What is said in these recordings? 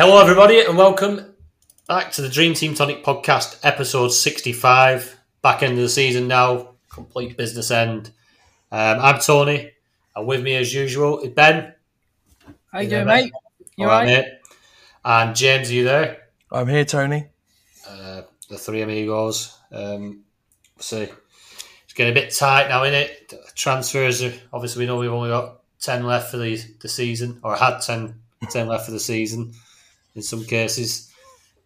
Hello, everybody, and welcome back to the Dream Team Tonic podcast, episode 65. Back end of the season now, complete business end. Um, I'm Tony, and with me, as usual, is Ben. How you Yeah, doing, mate. mate? You All right, alright? mate. And James, are you there? I'm here, Tony. Uh, the three amigos. Um, see, it's getting a bit tight now, isn't it? Transfers are obviously we know we've only got ten left for the, the season, or had 10, 10 left for the season. In some cases,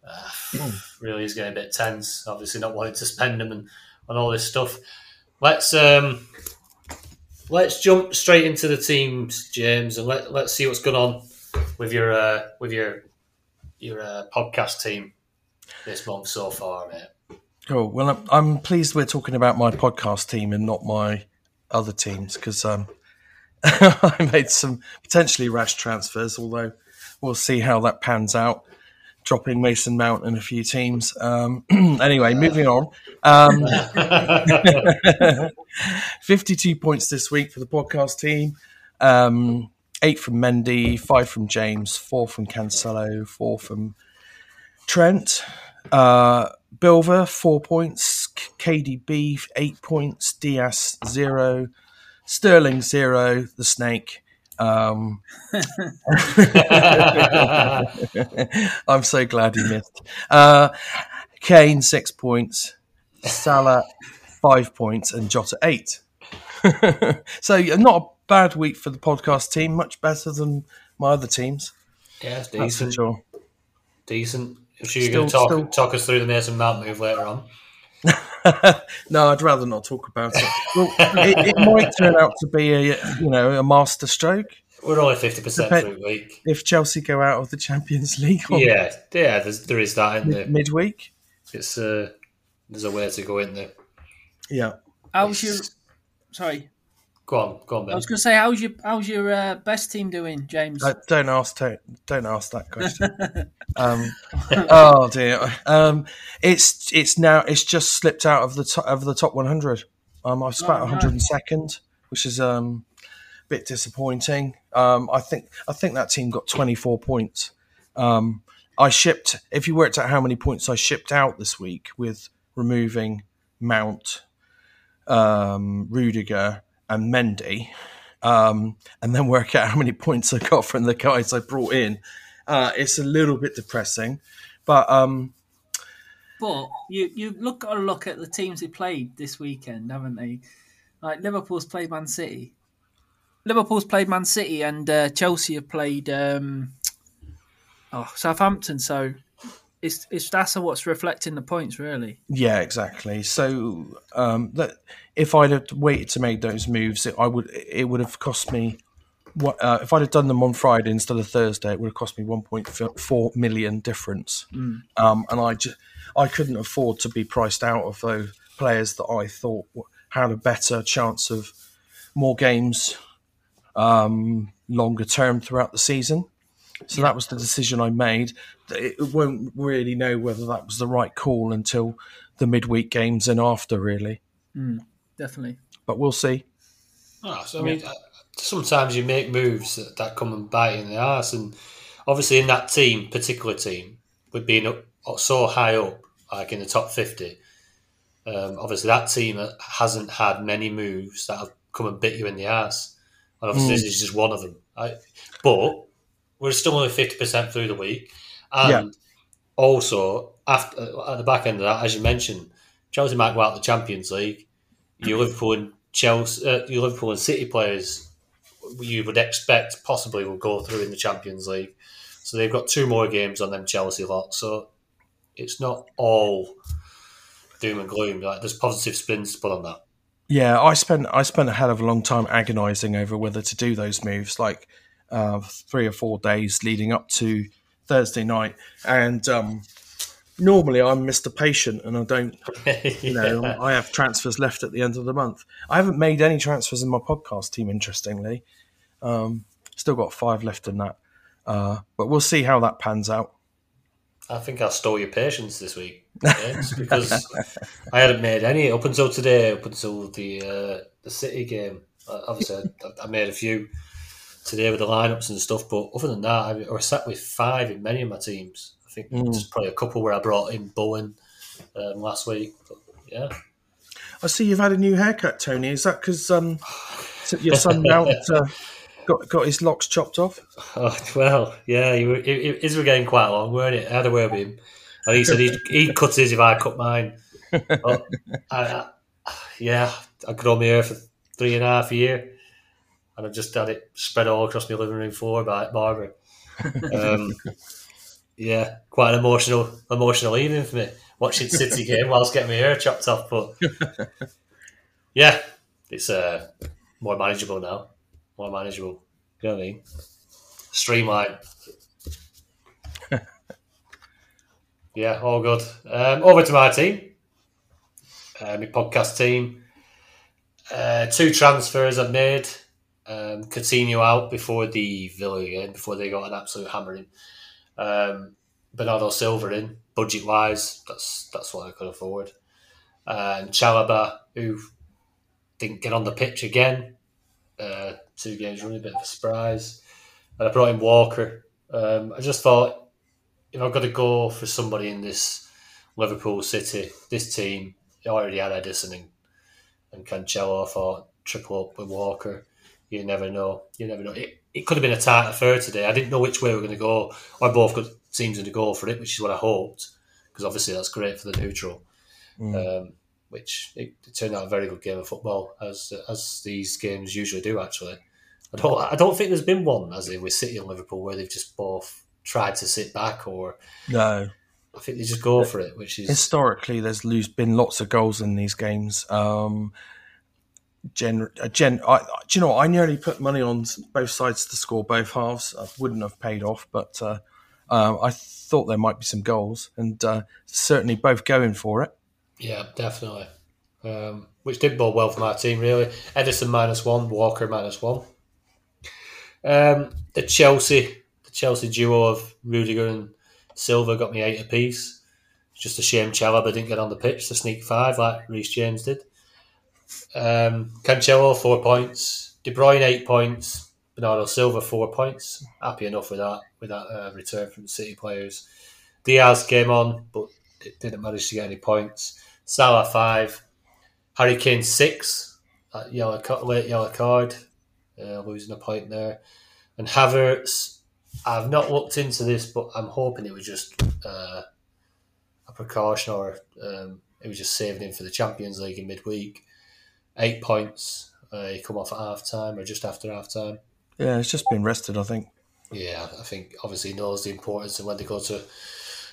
uh, really is getting a bit tense. Obviously, not wanting to spend them and, and all this stuff. Let's um, let's jump straight into the teams, James, and let let's see what's going on with your uh, with your your uh, podcast team this month so far, mate. Cool. Well, I'm, I'm pleased we're talking about my podcast team and not my other teams because um, I made some potentially rash transfers, although we'll see how that pans out. Dropping Mason Mount and a few teams. Um, anyway, moving on. Um, 52 points this week for the podcast team. Um, eight from Mendy, five from James, four from Cancelo, four from Trent. Uh, Bilver, four points. KDB, eight points. Diaz, zero. Sterling, zero. The Snake. Um, I'm so glad he missed. Uh, Kane, six points. Salah, five points. And Jota, eight. so, not a bad week for the podcast team. Much better than my other teams. yeah, it's That's for decent. sure. Decent. I'm sure you're going to talk still- talk us through the Mason Mount move later on. no, I'd rather not talk about it. Well, it, it might turn out to be a you know a master stroke We're only fifty percent through the week. if Chelsea go out of the Champions League on Yeah, yeah. There's, there is that in mid- there. midweek. It's uh, there's a way to go in there. Yeah, How's your? Sorry, Go on, go on, I was going to say, how's your how's your uh, best team doing, James? Uh, don't ask. Don't, don't ask that question. um, oh dear. Um, it's it's now it's just slipped out of the top of the top 100. Um, I've spent Oh, no. 102nd, which is um, a bit disappointing. Um, I think I think that team got 24 points. Um, I shipped. If you worked out how many points I shipped out this week with removing Mount, um, Rudiger, and Mendy, um, and then work out how many points I got from the guys I brought in, uh, it's a little bit depressing. But um, but you you look got to look at the teams they played this weekend, haven't they? Like Liverpool's played Man City. Liverpool's played Man City, and uh, Chelsea have played um, oh Southampton. So it's it's that's what's reflecting the points, really. yeah, exactly. So um, that if I'd have waited to make those moves, it, I would it would have cost me. What, uh, if I'd have done them on Friday instead of Thursday, it would have cost me 1.4 million difference. Um, and I, ju- I couldn't afford to be priced out of those players that I thought had a better chance of more games um, longer term throughout the season. So that was the decision I made. It won't really know whether that was the right call until the midweek games and after, really. Definitely. But we'll see. Oh, so, I mean, uh, sometimes you make moves that, that come and bite in the ass, and obviously in that team, particular team, with being up, so high up, like in the top fifty, um, obviously that team hasn't had many moves that have come and bit you in the ass, and obviously this is just one of them. I, but we're still only fifty percent through the week, and Yeah. also after at the back end of that, as you mentioned, Chelsea might go out the Champions League. You Liverpool and Chelsea, uh, your Liverpool and City players, you would expect possibly will go through in the Champions League. So they've got two more games on them Chelsea lot. So it's not all doom and gloom. Like there's positive spins to put on that. Yeah, I spent I spent a hell of a long time agonising over whether to do those moves, like uh, three or four days leading up to Thursday night. And um, normally I'm Mr. Patient, and I don't, you know, I have transfers left at the end of the month. I haven't made any transfers in my podcast team, interestingly. Um, still got five left in that, uh, but we'll see how that pans out. I think I stole your patience this week James, because I hadn't made any up until today, up until the uh, the City game. Uh, obviously, I, I made a few today with the lineups and stuff, but other than that, I, I was sat with five in many of my teams. I think there's probably a couple where I brought in Bowen um, last week. But yeah, I see you've had a new haircut, Tony. Is that because um, your son uh, got got his locks chopped off? Oh, well, yeah, he, were- it, it, his were getting quite long, weren't it? I had a word with him. And he said he'd, he'd cut his if I cut mine. I, I, yeah, I grew my hair for three and a half a year. And I've just had it spread all across my living room floor by Barbara. Um, yeah, quite an emotional emotional evening for me. Watching City game whilst getting my hair chopped off. But yeah, it's uh, more manageable now. More manageable. You know what I mean? Streamline. yeah, all good. Um, over to my team, uh, my podcast team. Uh, two transfers I've made. Um, Coutinho out before the Villa game, before they got an absolute hammering. Um, Bernardo Silva in, budget wise, that's that's what I could afford. Uh, and Chalobah, who didn't get on the pitch again, uh, two games running, a bit of a surprise. And I brought in Walker. Um, I just thought if I've got to go for somebody in this Liverpool City, this team, they already had Ederson and, and Cancelo. I thought triple up with Walker. You never know. You never know. It, it could have been a tight affair today. I didn't know which way we were going to go. Or both good teams going to go for it, which is what I hoped, because obviously that's great for the neutral. Um, which it, it turned out a very good game of football, as as these games usually do. Actually, I don't I don't think there's been one as in with City and Liverpool where they've just both tried to sit back, or No. I think they just go for it, which is Historically, there's been lots of goals in these games. Um, gen, uh, gen, I, do you know what? I nearly put money on both sides to score both halves. I wouldn't have paid off, but uh, uh, I thought there might be some goals, and uh, certainly both going for it. yeah, definitely. Um, which did bode well for my team, really. Ederson minus one, Walker minus one. Um, the Chelsea, the Chelsea duo of Rudiger and Silva got me eight apiece. Just a shame Chalobah didn't get on the pitch to sneak five like Reece James did. Um, Cancelo four points, De Bruyne eight points, Bernardo Silva four points. Happy enough with that with that uh, return from the City players. Diaz came on, but it didn't manage to get any points. Salah five, Harry Kane six, that yellow late yellow card, uh, losing a point there, and Havertz. I've not looked into this, but I'm hoping it was just uh, a precaution or um, it was just saving him for the Champions League in midweek. Eight points. Uh, he come off at half time or just after half time. Yeah, it's just been rested, I think. Yeah, I think obviously he knows the importance and when they go to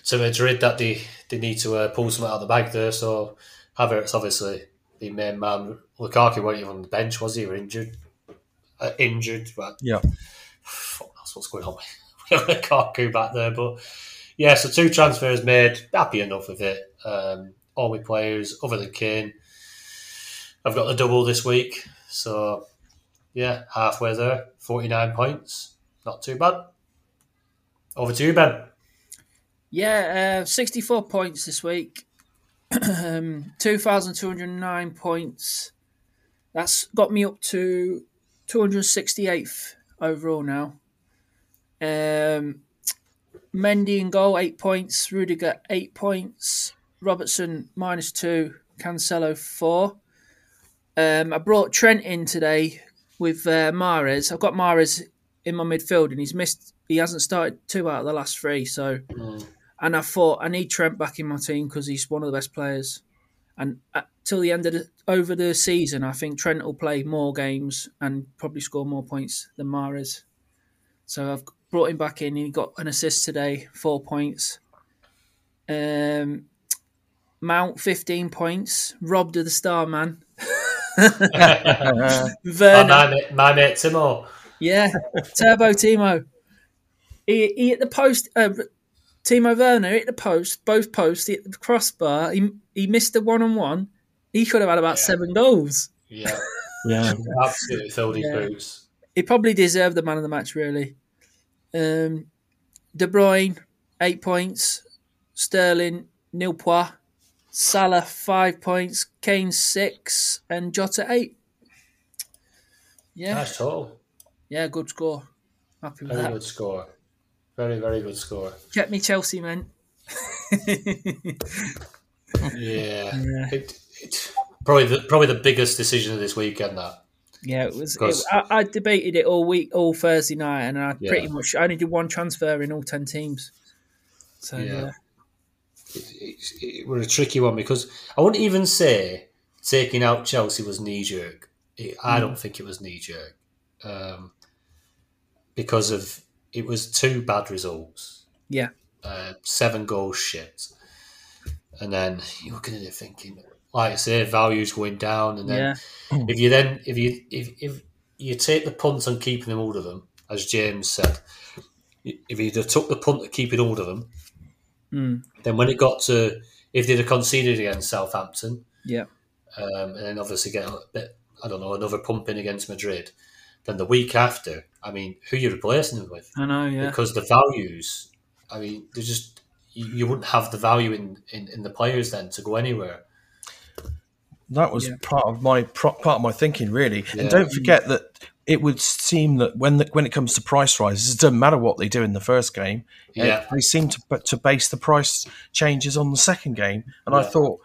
to Madrid that they, they need to uh, pull something out of the bag there. So Havertz obviously the main man. Lukaku wasn't even on the bench, was he? Or injured? Uh, injured, but Yeah. fuck knows what's going on with Lukaku back there. But yeah, so two transfers made. Happy enough with it. Um, all my players, other than Kane, I've got the double this week. So yeah, halfway there, forty nine points. Not too bad. Over to you, Ben. Yeah, uh, 64 points this week. um, 2,209 points. That's got me up to 268th overall now. Um, Mendy in goal, eight points. Rudiger, eight points. Robertson, minus two. Cancelo, four. Um, I brought Trent in today with uh, Mahrez. I've got Mahrez in my midfield, and he's missed. He hasn't started two out of the last three. So, and I thought I need Trent back in my team because he's one of the best players. And uh, till the end of the over the season, I think Trent will play more games and probably score more points than Mahrez. So I've brought him back in. He got an assist today, four points. Um, Mount, fifteen points. Robbed of the star man. Oh, my, mate, my mate Timo. yeah, Turbo Timo. He, he hit the post. Uh, Timo Werner hit the post, both posts. He hit the crossbar. He he missed the one on one. He could have had about Yeah. seven goals. Yeah, Yeah. absolutely filled his Yeah. boots. He probably deserved the man of the match, really. Um, De Bruyne, eight points. Sterling, nil point. Salah, five points. Kane, six. And Jota, eight. Yeah, Nice total. yeah, good score. Happy with Very that. good score. Very, very good score. Kept me Chelsea, man. Yeah. Yeah. It, it, probably the probably the biggest decision of this weekend. That Yeah, it was. It, I, I debated it all week, all Thursday night, and I Yeah. pretty much I only did one transfer in all ten teams. So Yeah. yeah, it, was a tricky one because I wouldn't even say taking out Chelsea was knee jerk. I don't think it was knee jerk um, because of it was two bad results, yeah, uh, seven goals shit, and then you're looking at it thinking, like I say, values going down, and then yeah, if you then if you if, if you take the punt on keeping them all of them, as James said, if you'd have took the punt at keeping all of them, Mm. then when it got to if they'd have conceded against Southampton, yeah, um, and then obviously get a bit I don't know another pumping against Madrid, then the week after, I mean, who are you replacing them with? I know. Yeah, Because the values, I mean, they just you, you wouldn't have the value in, in, in the players then to go anywhere. That was Yeah. part of my part of my thinking, really. Yeah. And don't forget that it would seem that when the, when it comes to price rises, it doesn't matter what they do in the first game. Yeah. they seem to to base the price changes on the second game. And I thought,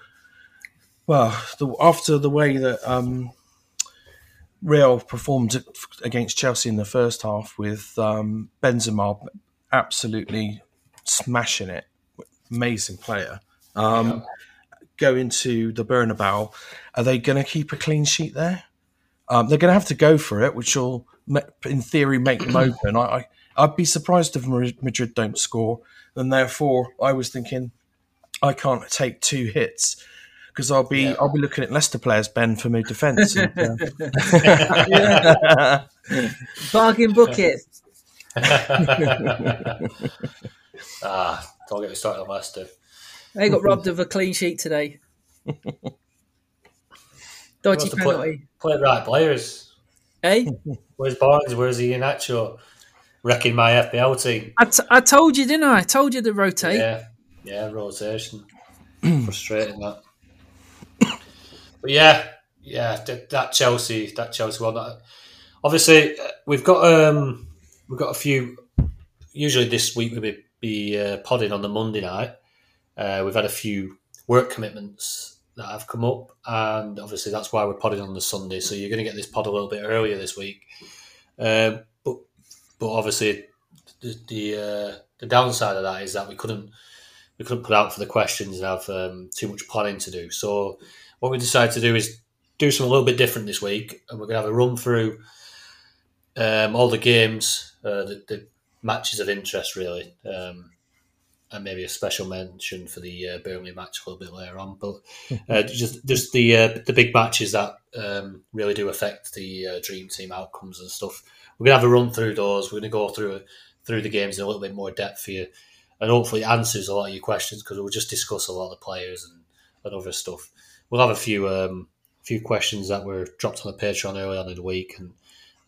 well, the, after the way that um, Real performed against Chelsea in the first half, with um, Benzema absolutely smashing it, amazing player. Um, Go into the Bernabeu. Are they going to keep a clean sheet there? Um, they're going to have to go for it, which will, in theory, make them open. I, I, I'd be surprised if Madrid don't score, and therefore I was thinking I can't take two hits because I'll be Yeah. I'll be looking at Leicester players Ben for my defence. and, uh, bargain bucket. Ah, don't get me started on Leicester. They got robbed of a clean sheet today. Dodgy to play, play right players. Eh? Where's Barnes? Where's he in Iheanacho? Wrecking my FPL team. I, t- I told you, didn't I? I told you to rotate. Yeah, yeah, rotation. Frustrating that. But yeah, yeah, that, Chelsea, that Chelsea one. That, obviously, uh, we've got um, we've got a few. Usually this week we'll be, be uh, podding on the Monday night. Uh, we've had a few work commitments that have come up, and obviously that's why we're podding on the Sunday. So you're going to get this pod a little bit earlier this week. Um, but but obviously the the, uh, the downside of that is that we couldn't we couldn't put out for the questions and have um, too much planning to do. So what we decided to do is do something a little bit different this week, and we're going to have a run through um, all the games, uh, the, the matches of interest, really, um, and maybe a special mention for the uh, Burnley match a little bit later on. But uh, just just the uh, the big matches that um, really do affect the uh, dream team outcomes and stuff. We're gonna have a run through those. We're gonna go through through the games in a little bit more depth for you, and hopefully it answers a lot of your questions because we'll just discuss a lot of the players and, and other stuff. We'll have a few um, few questions that were dropped on the Patreon early on in the week, and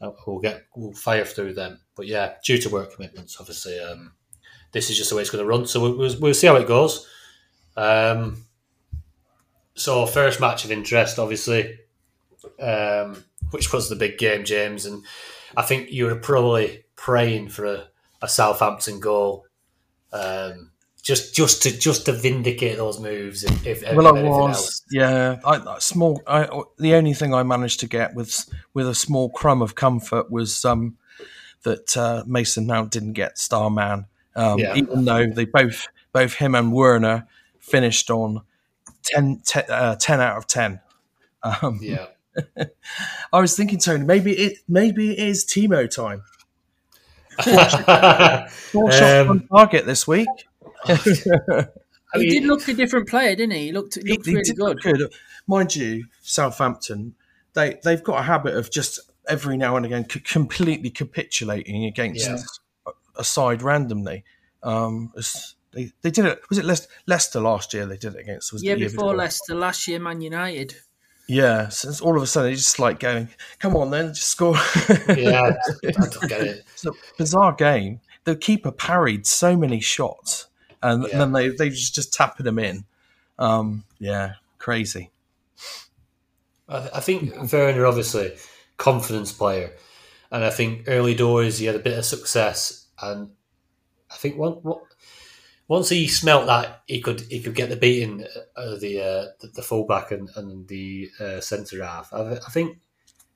uh, we'll get we'll fire through them. But yeah, due to work commitments, obviously, um, this is just the way it's going to run. So we'll, we'll, see how it goes. Um, so first match of interest, obviously, um, which was the big game, James. And I think you were probably praying for a, a Southampton goal, um, just just to just to vindicate those moves. If, if Well, I was, else. yeah. I, small. I, the only thing I managed to get with with a small crumb of comfort was um, that uh, Mason Mount didn't get star man, um, Yeah. even though they both both him and Werner finished on 10, te- uh, 10 out of ten. Um, Yeah. I was thinking, Tony, maybe it maybe it is Timo time. Four shots Um, on target this week. I He did look a different player, didn't he? He looked, he He- looked he really did good. look Mind you, Southampton, they they've got a habit of just every now and again completely capitulating against Yeah. A, a randomly. Um, it's- they, they did it. Was it Leicester, Leicester last year? They did it against. Was it Yeah, the year before Leicester, last year, Man United. Yeah, so it's all of a sudden it's just like going, "Come on, then, just score." yeah, I don't get it. it's a bizarre game. The keeper parried so many shots, and, Yeah. then they they just just tapping them in. Um, yeah, crazy. I, I think Werner, obviously, confidence player, and I think early doors he had a bit of success, and I think one, one, once he smelt that he could he could get the beating of the uh, the, the fullback and, and the uh, centre half. I, I think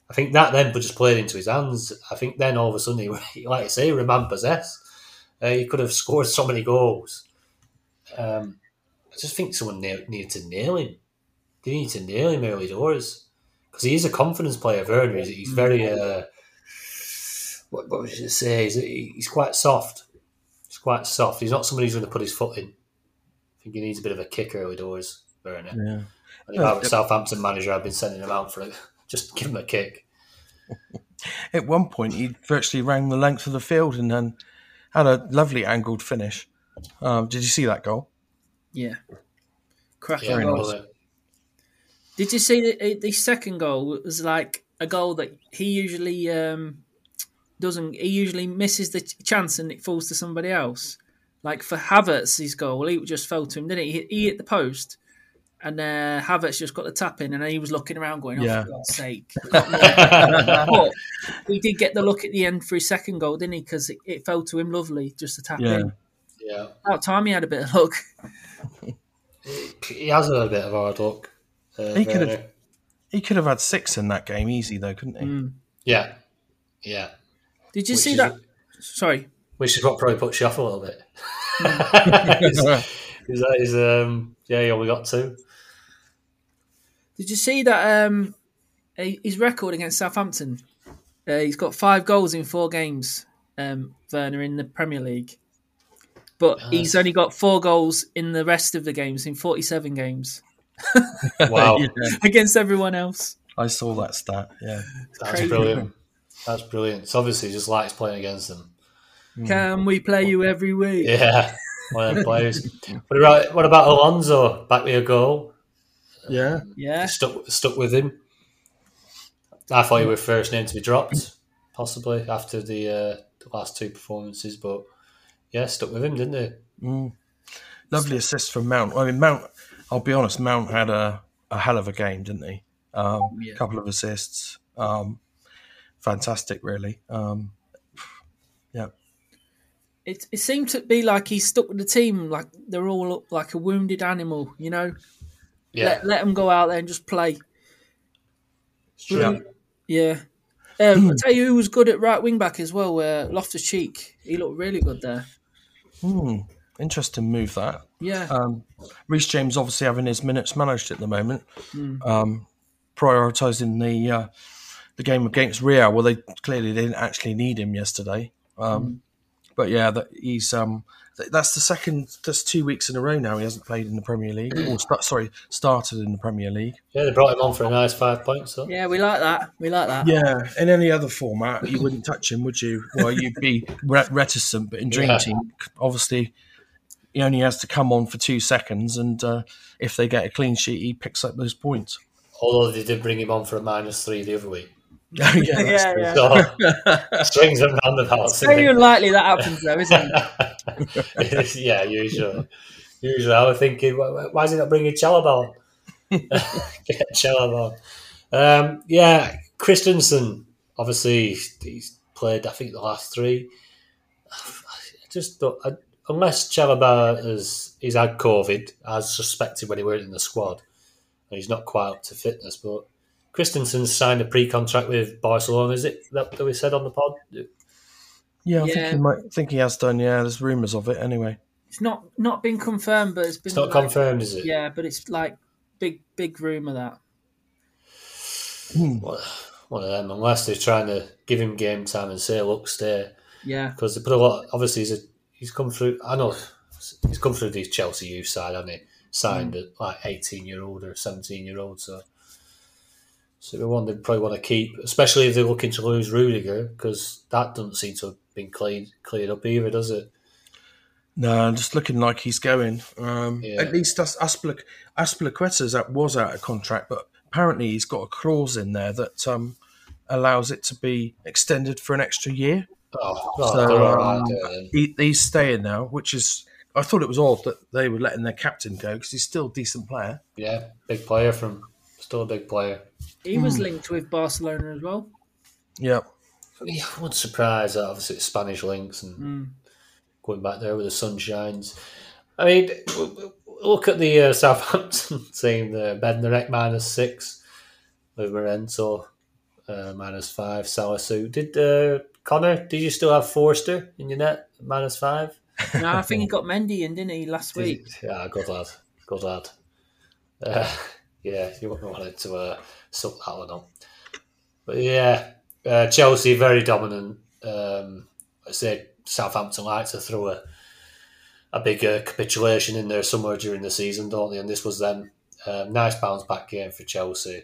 I think that then would just played into his hands. I think then all of a sudden, he, like I say, he was man possessed. Uh, he could have scored so many goals. Um, I just think someone needed to nail him. They need to nail him early doors because he is a confidence player. Werner, he's, he's very. Uh, what, what would you say? He's, he's quite soft. He's quite soft. He's not somebody who's going to put his foot in. I think he needs a bit of a kick early doors, Werner. Yeah. And if I were a Southampton manager, I've been sending him out for it. Just give him a kick. At one point, he virtually ran the length of the field and then had a lovely angled finish. Um, did you see that goal? Yeah. Cracking Yeah, Very goal. nice. Did you see the, the second goal was like a goal that he usually um, doesn't. He usually misses the chance and it falls to somebody else. Like for Havertz's goal, he just fell to him, didn't he? He, he hit the post, and uh, Havertz just got the tap in, and he was looking around, going, "Oh, Yeah. for God's sake!" but he did get the look at the end for his second goal, didn't he? Because it, it fell to him lovely, just to tap Yeah. in. yeah, About time he had a bit of luck. he has a bit of hard luck. Uh, He could have- He could have had six in that game easy, though, couldn't he? Mm. Yeah, yeah. Did you see is- that? Sorry, Which is what probably puts you off a little bit. is, is that is um yeah, you only got two. Did you see that um, his record against Southampton? Uh, he's got five goals in four games, um, Werner, in the Premier League. But he's only got four goals in the rest of the games, in 47 games, Wow, Yeah, against everyone else. I saw that stat. Yeah. that's crazy. brilliant. That's brilliant. It's obviously he just likes playing against them. Can we play you every week? Yeah, one of them players. What about what about Alonso? Back with a goal. Yeah. Yeah. Stuck stuck with him. I thought he was first name to be dropped, possibly after the uh, the last two performances, but yeah, stuck with him, didn't they? Mm. Lovely assist from Mount. I mean, Mount, I'll be honest, Mount had a, a hell of a game, didn't he? Um, Yeah. couple of assists. Um, fantastic, really. Um, yeah. It, it seemed to be like he's stuck with the team, like they're all up like a wounded animal, you know? Yeah, Let, let them go out there and just play. Yeah. Yeah. Um, I'll tell you who was good at right wing back as well, uh, Loftus Cheek. He looked really good there. Hmm. Interesting move, that. Yeah. Um, Reece James obviously having his minutes managed at the moment, um, prioritising the uh, the game against Real. Well, they clearly didn't actually need him yesterday, um, but yeah, that he's um, th- that's the second. That's two weeks in a row now he hasn't played in the Premier League, or start, sorry, started in the Premier League. yeah, they brought him on for a nice five points. So. yeah, we like that. We like that. Yeah, in any other format, you wouldn't touch him, would you? Well, you'd be re- reticent, but in Dream Yeah. Team, obviously, he only has to come on for two seconds, and uh, if they get a clean sheet, he picks up those points. Although they did bring him on for a minus three the other week, yeah, that's Yeah, true. yeah. so strings and roundabouts. Very unlikely that happens though, isn't it? it? yeah, usually. Usually, I was thinking, why, why is he not bringing Chalobah? Get Chalobah. Um, yeah, Christensen, obviously, he's played, I think, the last three. I just don't, I, unless Chalobah has he's had COVID, as suspected when he weren't in the squad, and he's not quite up to fitness. But Christensen signed a pre-contract with Barcelona. Is it that, that we said on the pod? Yeah, I Yeah. think he might think he has done. Yeah, there's rumours of it anyway. It's not not been confirmed, but it's been It's not like- confirmed, is it? Yeah, but it's like big big rumor that. Hmm. One one of them, unless they're trying to give him game time and say, "Look, stay," Yeah, because they put a lot. Obviously, he's a, he's come through. I know he's come through the Chelsea youth side, hasn't he? Signed hmm. at like eighteen year old or seventeen year old, so. So the one they probably want to keep, especially if they're looking to lose Rudiger, because that doesn't seem to have been cleared cleared up either, does it? No, just looking like he's going. Um, Yeah. At least that's Aspilic- Azpilicueta's was out of contract, but apparently he's got a clause in there that um, allows it to be extended for an extra year. Oh, oh So, right um. He, he's staying now, which is I thought it was odd that they were letting their captain go because he's still a decent player. Yeah, big player from still a big player. He was linked with Barcelona as well. Yeah, Yeah, I wasn't surprised that obviously it's Spanish links and going back there with the sun shines. I mean, w- w- look at the uh, Southampton team there. Bednarek minus six, with Morento uh, minus five, Salisu. Did uh, Connor, did you still have Forster in your net minus five? No, I think he got Mendy in, didn't he, last Did week? you- Yeah, good lad. Good lad. Uh, yeah, you wouldn't wanted to uh, suck that one up. But yeah, uh, Chelsea very dominant. Um, I say Southampton like to throw a a big uh, capitulation in there somewhere during the season, don't they? And this was them. Um, nice bounce back game for Chelsea.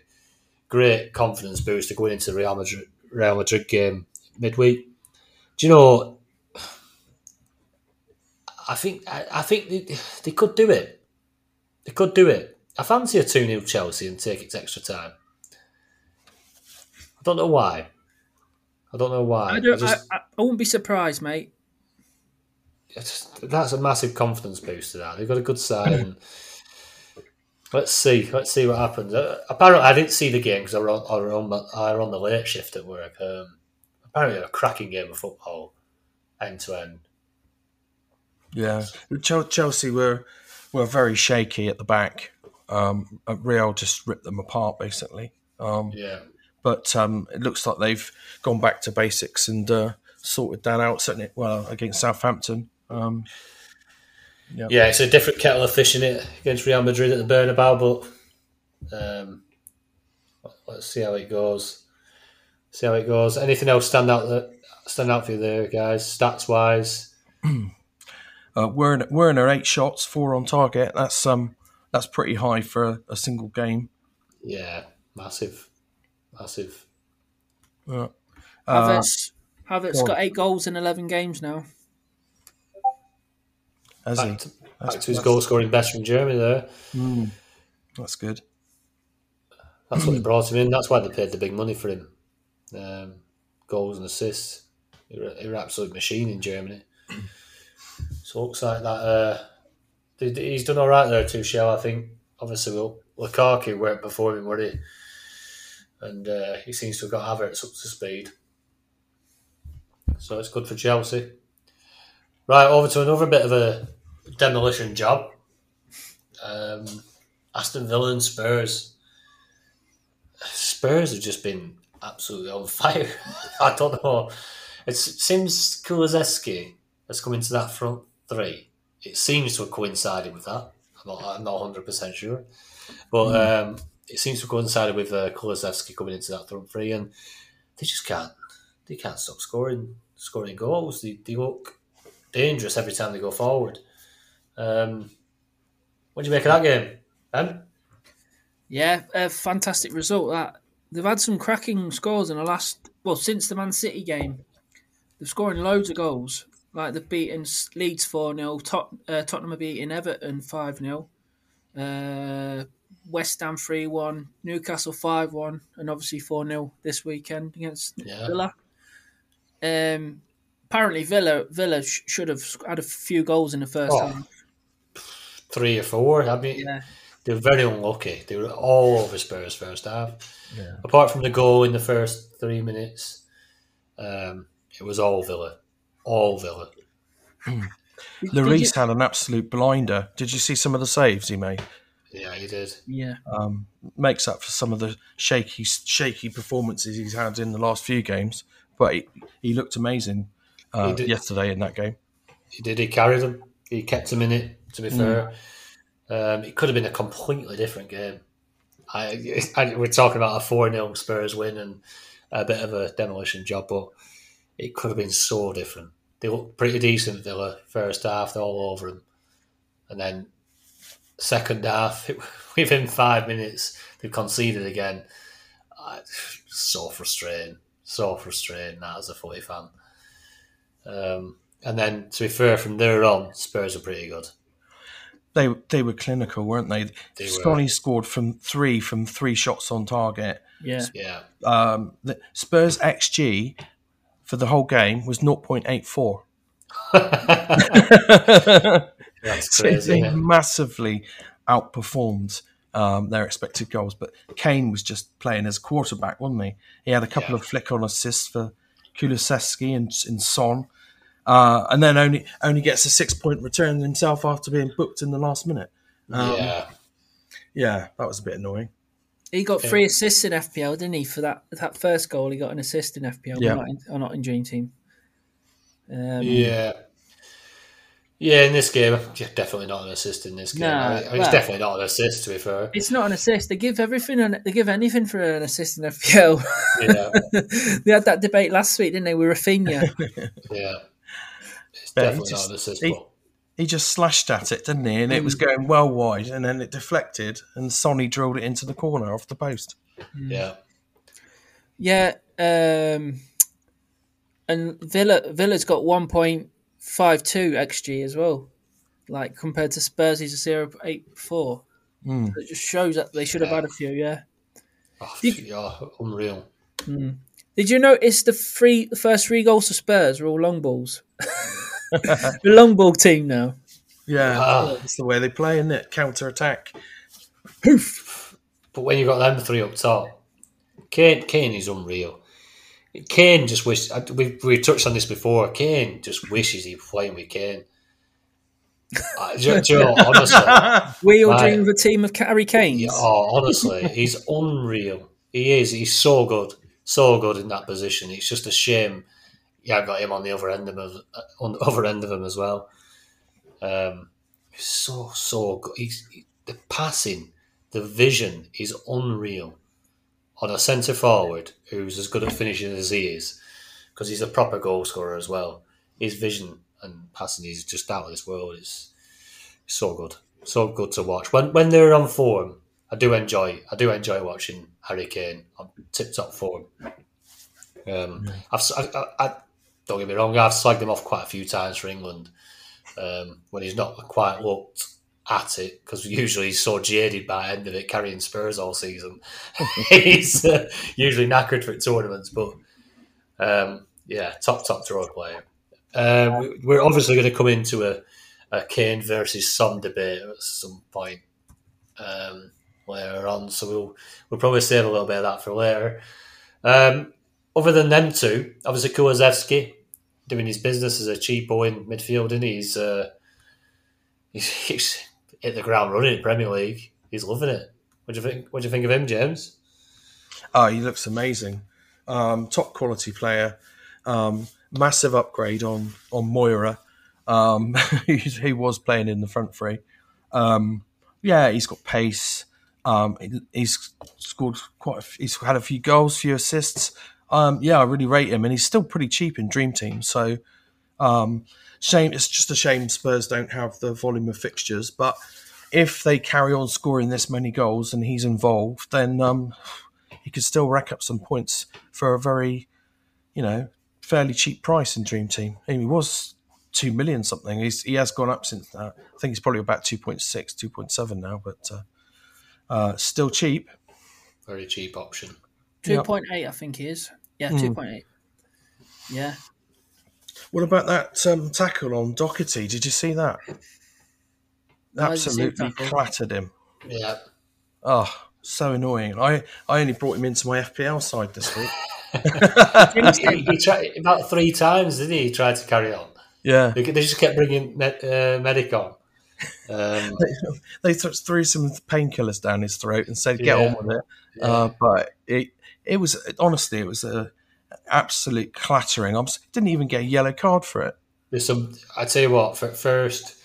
Great confidence booster going into the Real Madrid, Real Madrid game midweek. Do you know? I think I, I think they, they could do it. They could do it. I fancy a 2 0 Chelsea and take it to extra time. I don't know why. I don't know why. I don't. I, just- I, I wouldn't be surprised, mate. it's- that's a massive confidence booster. That they've got a good side. and let's see. Let's see what happens. Uh, apparently, I didn't see the game because I were on, I were on, the- I were on the late shift at work. Um, apparently, a cracking game of football, end to end. yeah. Chelsea were were very shaky at the back. Um, Real just ripped them apart basically. Um, Yeah, but um, it looks like they've gone back to basics and uh, sorted that out. Certainly, well against Southampton. Um, yeah. It's a different kettle of fish in it against Real Madrid at the Bernabeu, but um, let's see how it goes. See how it goes. Anything else stand out that stand out for you there, guys? Stats wise, uh, Werner, Werner eight shots, four on target. That's um that's pretty high for a, a single game. yeah, massive, massive. Uh, Havertz, Havertz go got eight goals in eleven games now. has he? Back to, back That's- to his goal scoring best from Germany there. That's good. That's what they brought him in. That's why they paid the big money for him. Um, goals and assists. He was an absolute machine in Germany. So it looks like that. Uh, they- they- he's done all right there too, Shell. I think. Obviously, well, Lukaku weren't performing, were he? And uh, he seems to have got Havertz up to speed. So it's good for Chelsea. Right, over to another bit of a demolition job. Um, Aston Villa and Spurs. Spurs have just been absolutely on fire. I don't know. It seems Kulusevski has come into that front three. It seems to have coincided with that. I'm not, I'm not 100% sure. But um, it seems to have coincided with uh, Kulusevski coming into that front three, and they just can't. They can't stop scoring scoring goals. They, they look dangerous every time they go forward. Um, what do you make of that game, Ben? Yeah, a fantastic result. That they've had some cracking scores in the last well since the Man City game. They're scoring loads of goals. Like they've beaten Leeds four 0 Tot- uh, Tottenham are beating Everton five 0 uh, West Ham three one, Newcastle five one, and obviously four 0 this weekend against Yeah. Villa. Um, apparently Villa Villa sh- should have had a few goals in the first Oh, half. three or four. I mean, Yeah. they were very unlucky. They were all over Spurs first half. Apart from the goal in the first three minutes, um, it was all Villa, all Villa. Lloris had an absolute blinder. Did you see some of the saves he made? Yeah, he did. Yeah. Makes up for some of the shaky, shaky performances he's had in the last few games. But he, he looked amazing uh, He did. yesterday in that game. He did. He carried them. He kept them in it. To be fair, um, it could have been a completely different game. I, I we're talking about a four 0 Spurs win and a bit of a demolition job, but it could have been so different. They looked pretty decent, Villa. First half, they're all over them, and then second half, within five minutes, they've conceded again. Uh, so frustrating, so frustrating. That as a footy fan. Um, and then, to be fair, from there on, Spurs are pretty good. They they were clinical, weren't they? They were. Scored from three from three shots on target. Yeah. Yeah, Um, the Spurs XG for the whole game was 0.84. that's So they isn't massively outperformed um, their expected goals. But Kane was just playing as quarterback, wasn't he? He had a couple Yeah. of flick on assists for Kulusevski and, and Son. Uh, and then only only gets a six point return himself after being booked in the last minute. Um, yeah, Yeah, that was a bit annoying. He got three assists in FPL, didn't he? For that that first goal, he got an assist in FPL, Yeah. or, not in, or not in Dream Team. Um, yeah, yeah. In this game, yeah, definitely not an assist in this game. Nah, I mean, it's definitely not an assist. To be fair, It's not an assist. They give everything. An, they give anything for an assist in FPL. yeah, they had that debate last week, didn't they? With Rafinha. yeah. It's Yeah, he definitely just- not an assist. he- but- He just slashed at it, didn't he? And it was going well wide, and then it deflected, and Sonny drilled it into the corner off the post. yeah, yeah. Um, and Villa Villa's got one point five two xG as well. Like compared to Spurs, he's a zero eight four. It just shows that they should have had a few. Yeah. oh, yeah, unreal. Did you notice the three the first three goals for Spurs were all long balls? the long ball team now. Yeah, Ah. that's the way they play, isn't it? Counter attack. But when you got them three up top, Kane, Kane is unreal. Kane just wish we've we touched on this before. Kane just wishes he was playing with Kane. Uh, do, you- do you know, honestly, We all Right. dream of a team of Harry Kane's. Yeah, oh, honestly, he's unreal. He is. He's so good, so good in that position. It's just a shame you haven't got him on the other end of him, on the other end of him as well. Um, so so good. He's the passing, the vision is unreal on a centre forward who's as good at finishing as he is, because he's a proper goal scorer as well. His vision and passing is just out of this world. It's so good, so good to watch. When when they're on form, I do enjoy. I do enjoy watching Harry Kane on tip top form. Um, I've I- I- don't get me wrong. I've slagged him off quite a few times for England um, when he's not quite looked at it because usually he's so jaded by the end of it, carrying Spurs all season. he's uh, usually knackered for tournaments, but um, yeah, top top draw player. Um, we- we're obviously going to come into a, a Kane versus Son debate at some point um, later on, so we'll we'll probably save a little bit of that for later. Um, other than them two, obviously Kulusevski doing his business as a cheapo in midfield, and he's uh, he's, he's hit the ground running in Premier League. He's loving it. What do you think? What do you think of him, James? Oh, he looks amazing. Um, top quality player. Um, massive upgrade on on Moura, um, who was playing in the front three. Um, yeah, he's got pace. Um, he's scored quite. A f he's had a few goals, few assists. Um, yeah, I really rate him, and he's still pretty cheap in Dream Team. So, um, shame. It's just a shame Spurs don't have the volume of fixtures. But if they carry on scoring this many goals and he's involved, then um, he could still rack up some points for a very, you know, fairly cheap price in Dream Team. And he was two million something. He's, he has gone up since that. I think he's probably about 2.6, 2.7 now, but uh, uh, still cheap. Very cheap option. Two point eight, I think he is. Yeah, Hmm. two point eight. Yeah. What about that um, tackle on Doherty? Did you see that? No, I didn't see the Absolutely tackle. clattered him. Yeah. Oh, so annoying. I, I only brought him into my FPL side this week. he, he tried about three times, didn't he? He tried to carry on. Yeah. They, they just kept bringing med, uh, medic on. Um, they th- threw some painkillers down his throat and said, "Get Yeah. on with it." Uh, but it it was honestly it was a absolute clattering. I didn't even get a yellow card for it. there's some. I tell you what, for first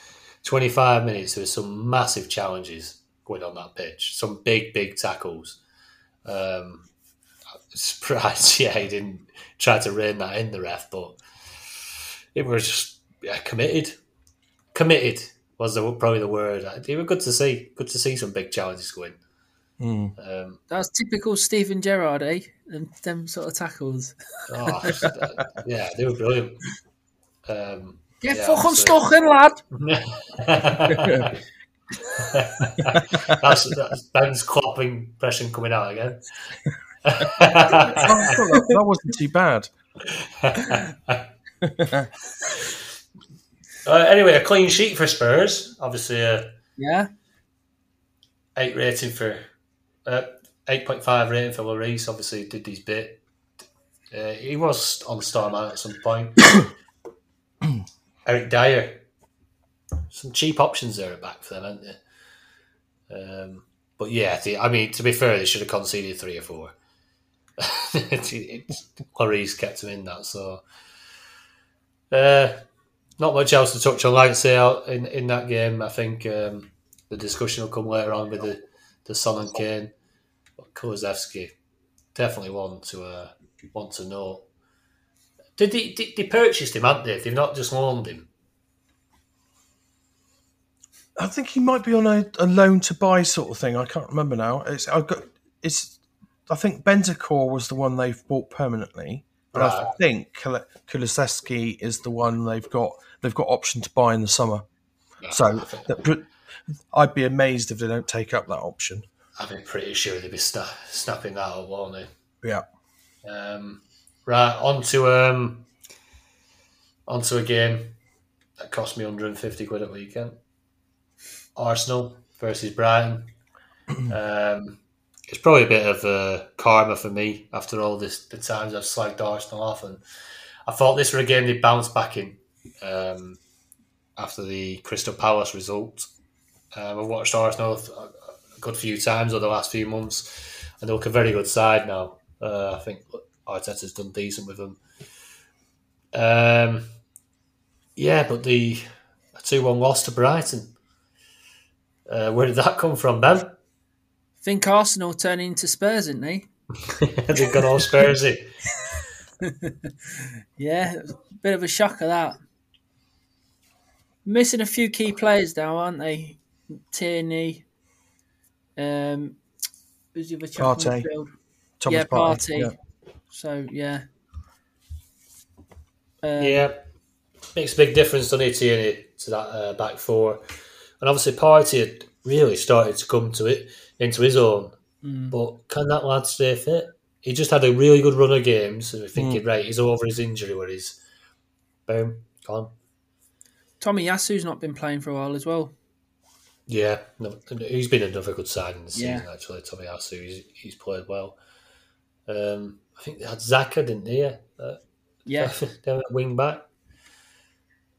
twenty five minutes, there was some massive challenges going on that pitch. Some big, big tackles. Um, surprised, yeah, he didn't try to rein that in the ref, but it was just yeah, committed. Committed was the, probably the word. It was good to see. Good to see some big challenges going. Mm. Um, That's typical Steven Gerrard, eh? Them, them sort of tackles. oh, yeah, they were brilliant. Um, Get Yeah, fucking absolutely. stuck in, lad. that's, that's Ben's Klopp impression coming out again. Oh, I thought that, that wasn't too bad. Uh, anyway, a clean sheet for Spurs. Obviously, a Yeah. eight rating for uh, eight point five rating for Lloris. Obviously, did his bit. Uh, he was on the star line at some point. Eric Dier. Some cheap options there at back for them, aren't there? Um, but yeah, the, I mean, to be fair, they should have conceded three or four. Lloris kept him in that, so uh, not much else to touch on. Like I say, in, in that game, I think um, the discussion will come later on with the, the Son and Kane. But Kulusevski, definitely one to uh, want to know. Did they, did they purchased him, haven't they? They've not just loaned him. I think he might be on a, a loan to buy sort of thing. I can't remember now. It's I've got it's. I think Bentancur was the one they've bought permanently, but I think Kul- Kulusevski is the one they've got. They've got option to buy in the summer. So that, I'd be amazed if they don't take up that option. I'm pretty sure they'd be sna- snapping that up, won't they? Yeah. Um, right, on to, um, on to a game that cost me 150 quid at weekend. Arsenal versus Brighton. um, it's probably a bit of uh, karma for me after all this the times I've slagged Arsenal off, and I thought this were a game they'd bounce back in um, after the Crystal Palace result. Um, I've watched Arsenal a good few times over the last few months, and they look a very good side now. Uh, I think Arteta's done decent with them. Um, yeah, but the two one loss to Brighton. Uh, where did that come from, Ben? think Arsenal turning into Spurs, didn't they? They've got all Spursy. Yeah, it was a bit of a shocker that. Missing a few key players now, aren't they? Tierney, um, who's the other chap in Partey. midfield? Thomas yeah, Partey, Party. yeah. So yeah, um, Yeah, makes a big difference, doesn't it, Tierney, to that uh, back four. And obviously, Partey had really started to come to it into his own. But can that lad stay fit? He just had a really good run of games, and we're thinking, right, he's over his injury, where he's boom, gone. Tomiyasu's not been playing for a while as well. Yeah, no, he's been another good signing this the season, actually. Tomiyasu, he's, he's played well. Um, I think they had Saka, didn't they? Yeah, uh, Yeah, down at wing back.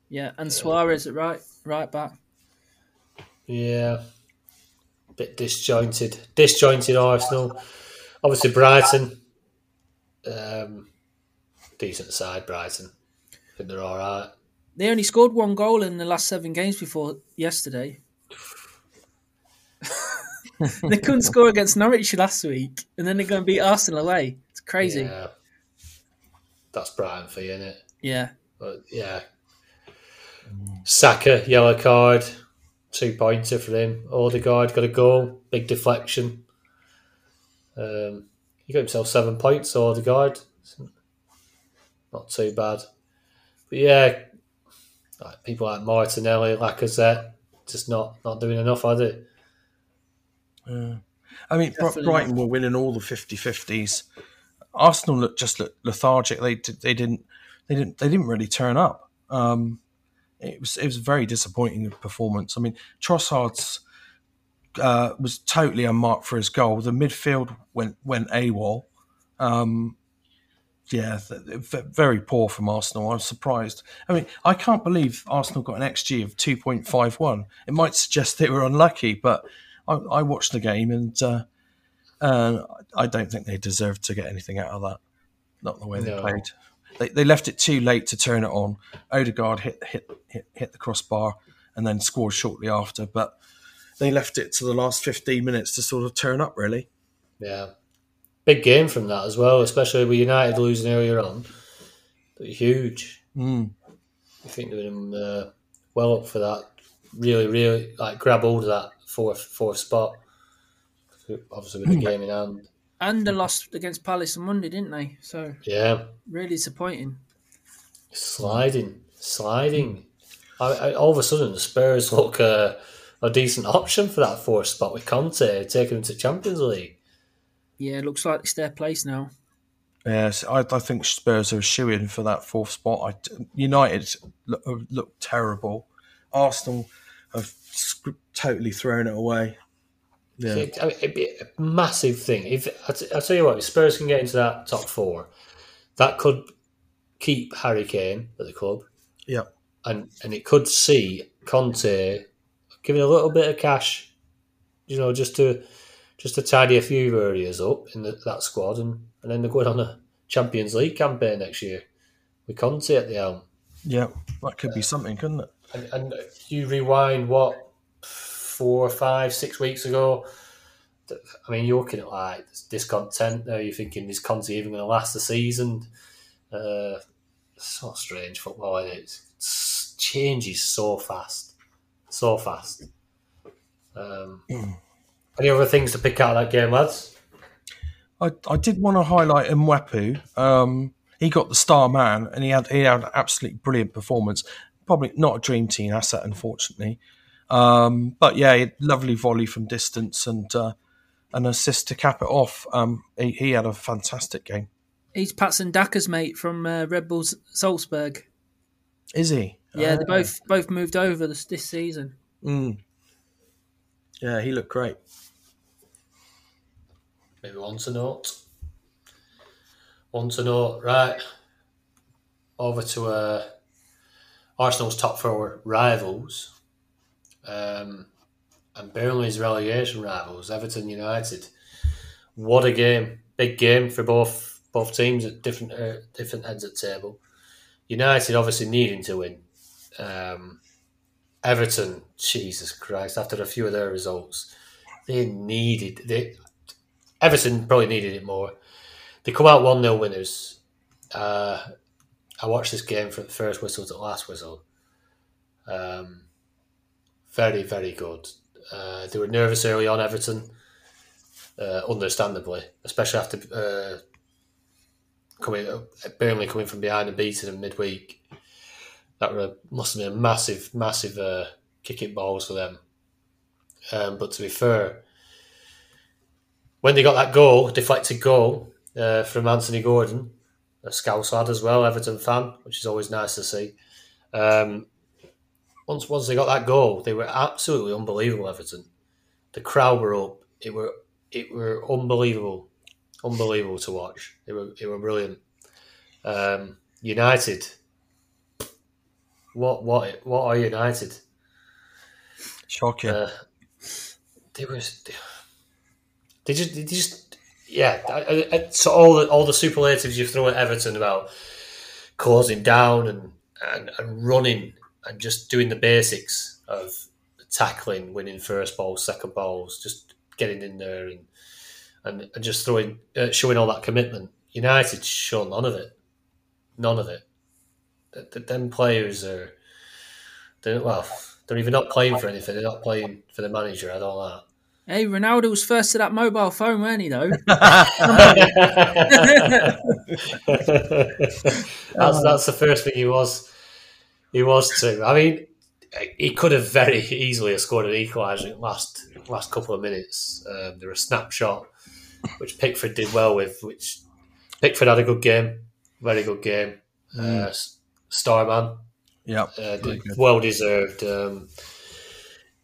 yeah, and Soares at right right back. Yeah, bit disjointed, disjointed Arsenal. Obviously, Brighton, um, decent side. Brighton, I think they're all right. They only scored one goal in the last seven games before yesterday. they couldn't score against Norwich last week, and then they're going to beat Arsenal away. It's crazy. Yeah, that's Brighton for you, isn't it? Yeah. But yeah, Saka yellow card, two pointer for him. Odegaard got a goal, big deflection. Um, he got himself seven points. Odegaard, not too bad. But yeah, like people like Martinelli, Lacazette, just not not doing enough, are they? I mean, Definitely Brighton were winning all the 50-50s. Arsenal looked just looked lethargic. They they didn't they didn't they didn't really turn up. Um, it was it was a very disappointing performance. I mean, Trossard's uh, was totally unmarked for his goal. The midfield went went AWOL. Um, yeah, very poor from Arsenal. I'm surprised. I mean, I can't believe Arsenal got an XG of 2.51. It might suggest they were unlucky, but I, I watched the game and uh, uh, I don't think they deserved to get anything out of that. Not the way they played. They, they left it too late to turn it on. Odegaard hit hit hit, hit the crossbar and then scored shortly after, but they left it to the last 15 minutes to sort of turn up. Really, Yeah. Big game from that as well, especially with United losing earlier on. But huge. mm. I think they've been uh, well up for that. Really, really like grab hold of that fourth fourth spot. Obviously with the game in hand. And they lost against Palace on Monday, didn't they? So Yeah. really disappointing. Sliding. Sliding. I, I, all of a sudden the Spurs look uh, a decent option for that fourth spot with Conte taking them to Champions League. Yeah, it looks like it's their place now. Yes, I, I think Spurs are a shoe in for that fourth spot. I, United look, have looked terrible. Arsenal sc- totally thrown it away. Yeah, It, I mean, it'd be a massive thing. If I t- I'll tell you what, if Spurs can get into that top four, that could keep Harry Kane at the club, yeah, and and it could see Conte giving a little bit of cash, you know, just to just to tidy a few areas up in the, that squad, and and then they're going on a Champions League campaign next year with Conte at the helm. yeah. That could be something, couldn't it? And, and you rewind what four, five, six weeks ago. I mean, you're looking at like discontent there. You're thinking, is Conte even going to last the season? Uh, so strange football, it? It's, changes so fast, so fast. Um, any other things to pick out of that game, lads? I, I did want to highlight Mwepu. Um, he got the star man, and he had he had an absolutely brilliant performance. Probably not a dream team asset, unfortunately. Um, but yeah, lovely volley from distance and uh, an assist to cap it off. Um, he, he had a fantastic game. He's Patson Daka's mate from uh, Red Bulls Salzburg. Is he? Yeah, they Ah. both both moved over this this season. Mm. Yeah, he looked great. Maybe one to note. One to note, right. Over to uh, Arsenal's top four rivals. Um, and Burnley's relegation rivals, Everton United. What a game. Big game for both both teams at different uh, different ends of the table. United obviously needing to win. Um, Everton, Jesus Christ, after a few of their results, they needed they Everton probably needed it more. They come out 1 0 winners. Uh, I watched this game from the first whistle to the last whistle. Um, very, very good. Uh, they were nervous early on, Everton, uh, understandably, especially after uh, coming Burnley coming from behind and beating them midweek. That were, must have been a massive, massive uh, kicking balls for them. Um, but to be fair, when they got that goal, deflected goal uh, from Anthony Gordon, a Scouse lad as well, Everton fan, which is always nice to see. Um, once once they got that goal, they were absolutely unbelievable. Everton, the crowd were up. It were it were unbelievable, unbelievable to watch. It were it were brilliant. Um, United, what what what are United? Shocking. Uh, they were they just they just yeah. So all the all the superlatives you throw at Everton about closing down and, and and running and just doing the basics of tackling, winning first balls, second balls, just getting in there and and, and just throwing uh, showing all that commitment. United show none of it, none of it. Th- th- Them players are they're well. They're either not playing for anything. They're not playing for the manager. I don't know. Hey, Ronaldo was first to that mobile phone, weren't he? Though. that's that's the first thing he was. He was too. I mean, he could have very easily have scored an equaliser in the last last couple of minutes. Um, there was a snapshot which Pickford did well with. Which Pickford had a good game, very good game. Uh, S- Starman, yeah. uh, well deserved. Um,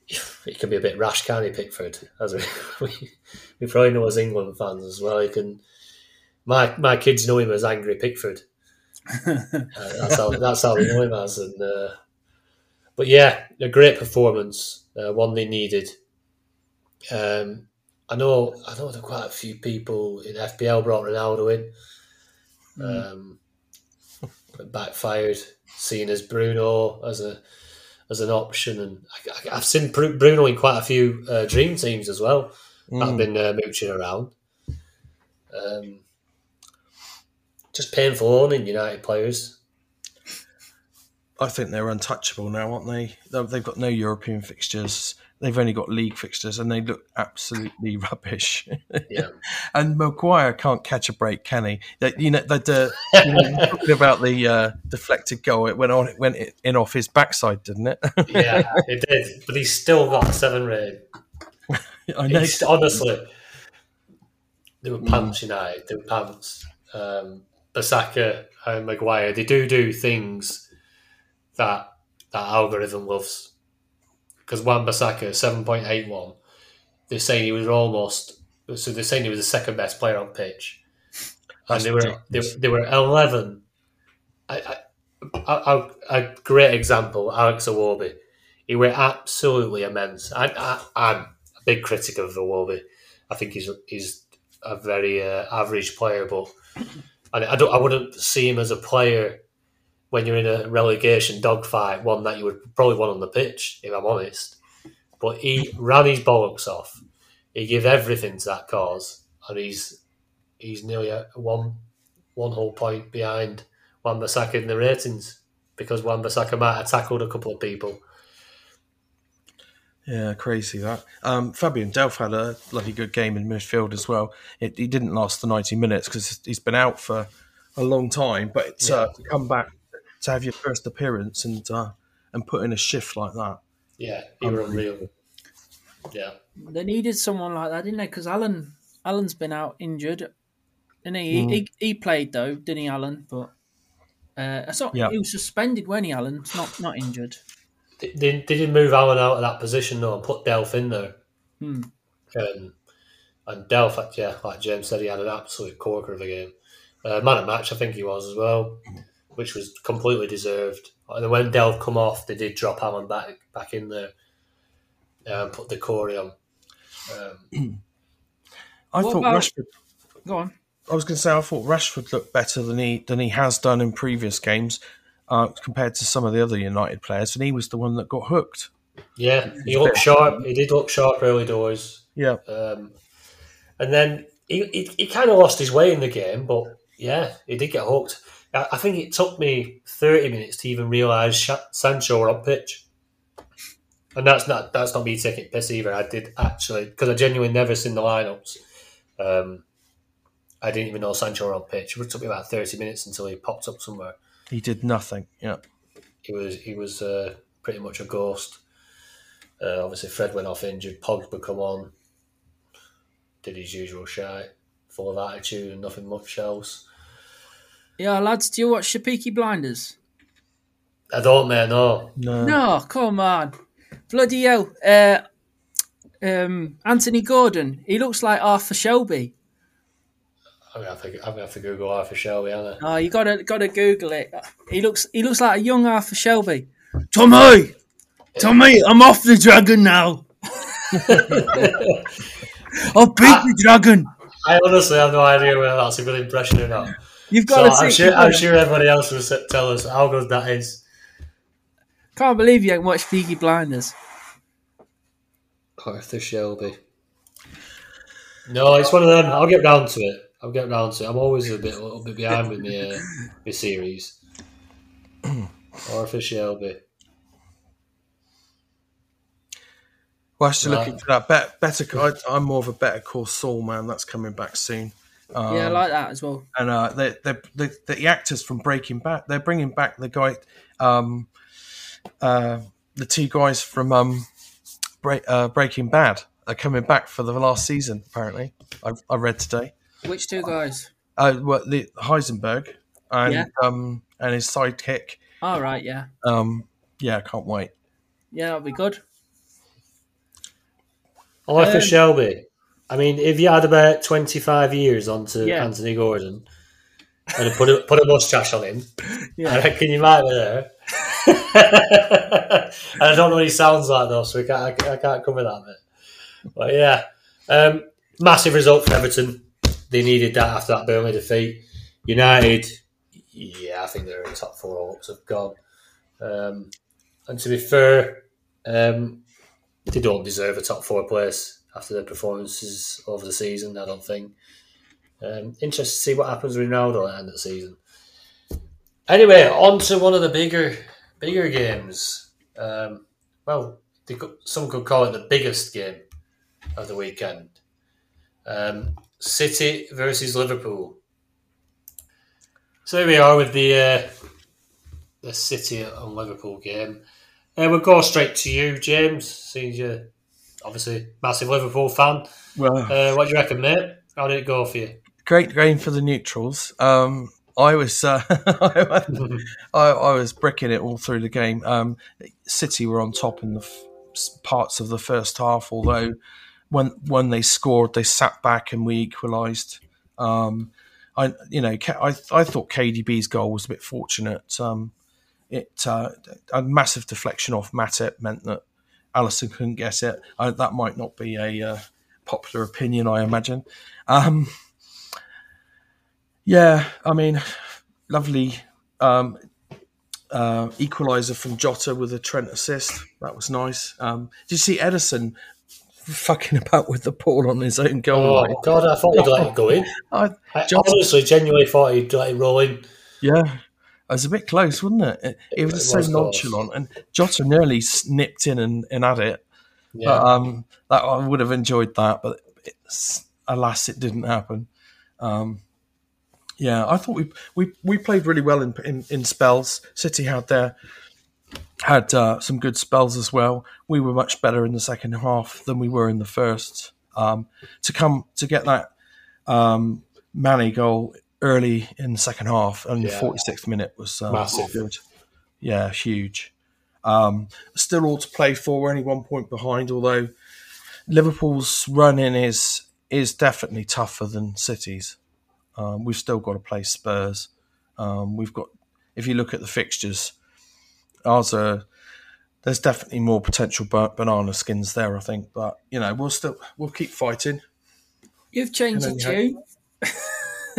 he can be a bit rash, can't he, Pickford? As we, we, we probably know as England fans as well. He can. My my kids know him as Angry Pickford. Uh, that's how that's how they know him as. And uh, but yeah, a great performance, uh, one they needed. Um, I know I know there are quite a few people in FPL brought Ronaldo in. Um, but backfired, seen as Bruno as a as an option, and I, have seen Bruno in quite a few uh, dream teams as well. that have been uh, mooching around. Um, just painful owning United players. I think they're untouchable now, aren't they? They- They've got no European fixtures. They've only got league fixtures, and they look absolutely rubbish. Yeah, and Maguire can't catch a break, can he? That you know, that uh, you know, talking about the uh, deflected goal, it went on, it went in off his backside, didn't it? yeah, it did, but he's still got a seven rating. I know. He's, honestly, they were pants United. They were pants. Um, Bissaka and Maguire, they do do things that that algorithm loves. Because Wan Bissaka, seven point eight one, they're saying he was almost. So they're saying he was the second best player on pitch, and That's they were they, they were eleven. I, I, I, a great example, Alex Iwobi. He were absolutely immense. I, I, I'm a big critic of Iwobi. I think he's he's a very uh, average player, but I, I don't. I wouldn't see him as a player when you're in a relegation dogfight, one that you would probably want on the pitch, if I'm honest. But he ran his bollocks off. He gave everything to that cause, and he's he's nearly one one whole point behind Wan Bissaka in the ratings because Wan Bissaka might have tackled a couple of people. Yeah, crazy that. Um, Fabian Delph had a bloody good game in midfield as well. It, he didn't last the 90 minutes because he's been out for a long time, but it's, uh, to come back to have your first appearance and uh, and put in a shift like that. Yeah, he were unreal. Yeah, They needed someone like that, didn't they? Because Allan, Allan's been out injured, and he, he he played though, didn't he, Allan? But uh, I saw Yeah. he was suspended when he Allan, not not injured. they, they, they didn't move Allan out of that position though and put Delph in there. Hmm. Um, and Delph, yeah, like James said, he had an absolute corker of a game. Uh, man of match, I think he was as well, which was completely deserved. And then when Delph come off, they did drop Allan back back in there and put the Corey on. Um, I thought about- Rashford. Go on. I was going to say I thought Rashford looked better than he than he has done in previous games uh, compared to some of the other United players, and he was the one that got hooked. yeah, he looked sharp. He did look sharp early doors. Yeah, Um, and then he, he, he kind of lost his way in the game, but yeah, he did get hooked. I, I think it took me 30 minutes to even realise Sancho were on pitch. And that's not that's not me taking piss either. I did actually, because I genuinely never seen the lineups. Um, I didn't even know Sancho were on pitch. It took me about 30 minutes until he popped up somewhere. he did nothing. Yeah, He was he was uh, pretty much a ghost. Uh, obviously, Fred went off injured. Pogba come on, did his usual shite, full of attitude and nothing much else. Yeah, lads, do you watch Shapiki Blinders? I don't, man. No, no, No, come on, bloody hell! Uh, um, Anthony Gordon, he looks like Arthur Shelby. I'm gonna have to, I'm gonna have to Google Arthur Shelby, aren't I? Oh, you gotta gotta Google it. He looks he looks like a young Arthur Shelby. Tommy, Tommy, I'm off the dragon now. I've beat the dragon. I honestly have no idea whether that's a good impression or not. You've So got to I'm see. sure, I'm sure everybody else will tell us how good that is. Can't believe you haven't watched Peaky Blinders. Arthur Shelby. No, it's one of them. I'll get round to it. I'll get round to it. I'm always a bit a little bit behind with my, uh, my series. Arthur Shelby. Well, I should look Right. into that. Bet, better. I, I'm more of a Better Call Saul man. That's coming back soon. Um, yeah, I like that as well. and uh, they they the, the actors from Breaking Bad. They're bringing back the guy, um, uh, the two guys from um, Break, uh, Breaking Bad. Are coming back for the last season. Apparently, I, I read today. Which two guys? Uh, what the Heisenberg and Yeah. um and his sidekick. All right, yeah, Um, yeah, I can't wait. yeah, that'll be good. Arthur Um, Shelby. I mean, if you had about twenty five years onto Yeah. Anthony Gordon and put a put a mustache on him, I reckon you might be there. and I don't know what he sounds like though, so we can't, I, can't- I can't cover that bit. But yeah, um, massive result for Everton. They needed that after that Burnley defeat. United, yeah, I think they're in the top four all ups have gone. Um, and to be fair, um, they don't deserve a top four place after their performances over the season. I don't think. Um, interested to see what happens with Ronaldo at the end of the season. Anyway, on to one of the bigger bigger games. Um, well, some could call it the biggest game of the weekend. Um, City versus Liverpool. So here we are with the uh, the City and Liverpool game. Uh, we'll go straight to you, James. Seeing you're obviously massive Liverpool fan. Well, Uh, what do you reckon, mate? How did it go for you? great game for the neutrals. Um, I was uh, I, I was bricking it all through the game. Um, City were on top in the f- parts of the first half, although when when they scored, they sat back and we equalised. Um, I you know I I thought KDB's goal was a bit fortunate. Um, it uh, a massive deflection off Matip meant that Alisson couldn't guess it. I, that might not be a uh, popular opinion, I imagine. Um, yeah, I mean, lovely um, uh, equaliser from Jota with a Trent assist. That was nice. Um, did you see Ederson fucking about with the ball on his own goal? Oh line? God, I thought he'd let it go in. I, I Jota- honestly, genuinely thought he'd let it roll in. yeah, it was a bit close, wasn't it? It, it was so was close. nonchalant, and Jota nearly snipped in and, and had it. Yeah, But um, that I would have enjoyed that, but it's, alas, it didn't happen. Um, yeah, I thought we we, we played really well in, in in spells. City had their had uh, some good spells as well. We were much better in the second half than we were in the first. Um, to come to get that um, Mane goal early in the second half and the 46th minute was uh, Massive. good. Yeah, huge. Um, still all to play for. We're only one point behind, although Liverpool's run in is is definitely tougher than City's. Um, we've still got to play Spurs. Um, we've got, if you look at the fixtures, ours are. There's definitely more potential banana skins there, I think. But you know, we'll still we'll keep fighting. You've changed And it, then you.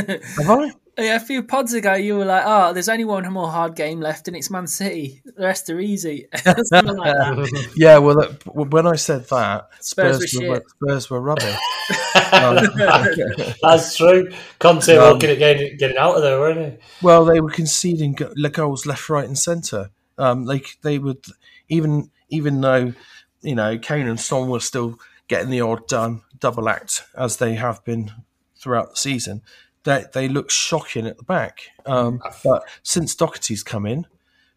Have I? Yeah, a few pods ago, you were like, "Oh, there's only one more hard game left, and it's Man City. The rest are easy." Like that. Yeah. Well, that, when I said that, Spurs Spurs, were were. Spurs were rubbish. That's true. Conte Um, looking at getting, getting out of there, weren't he? Well, they were conceding goals left, right, and centre. Um, they they would even even though you know Kane and Son were still getting the odd um, double act as they have been throughout the season. They they look shocking at the back. Um, but since Doherty's come in,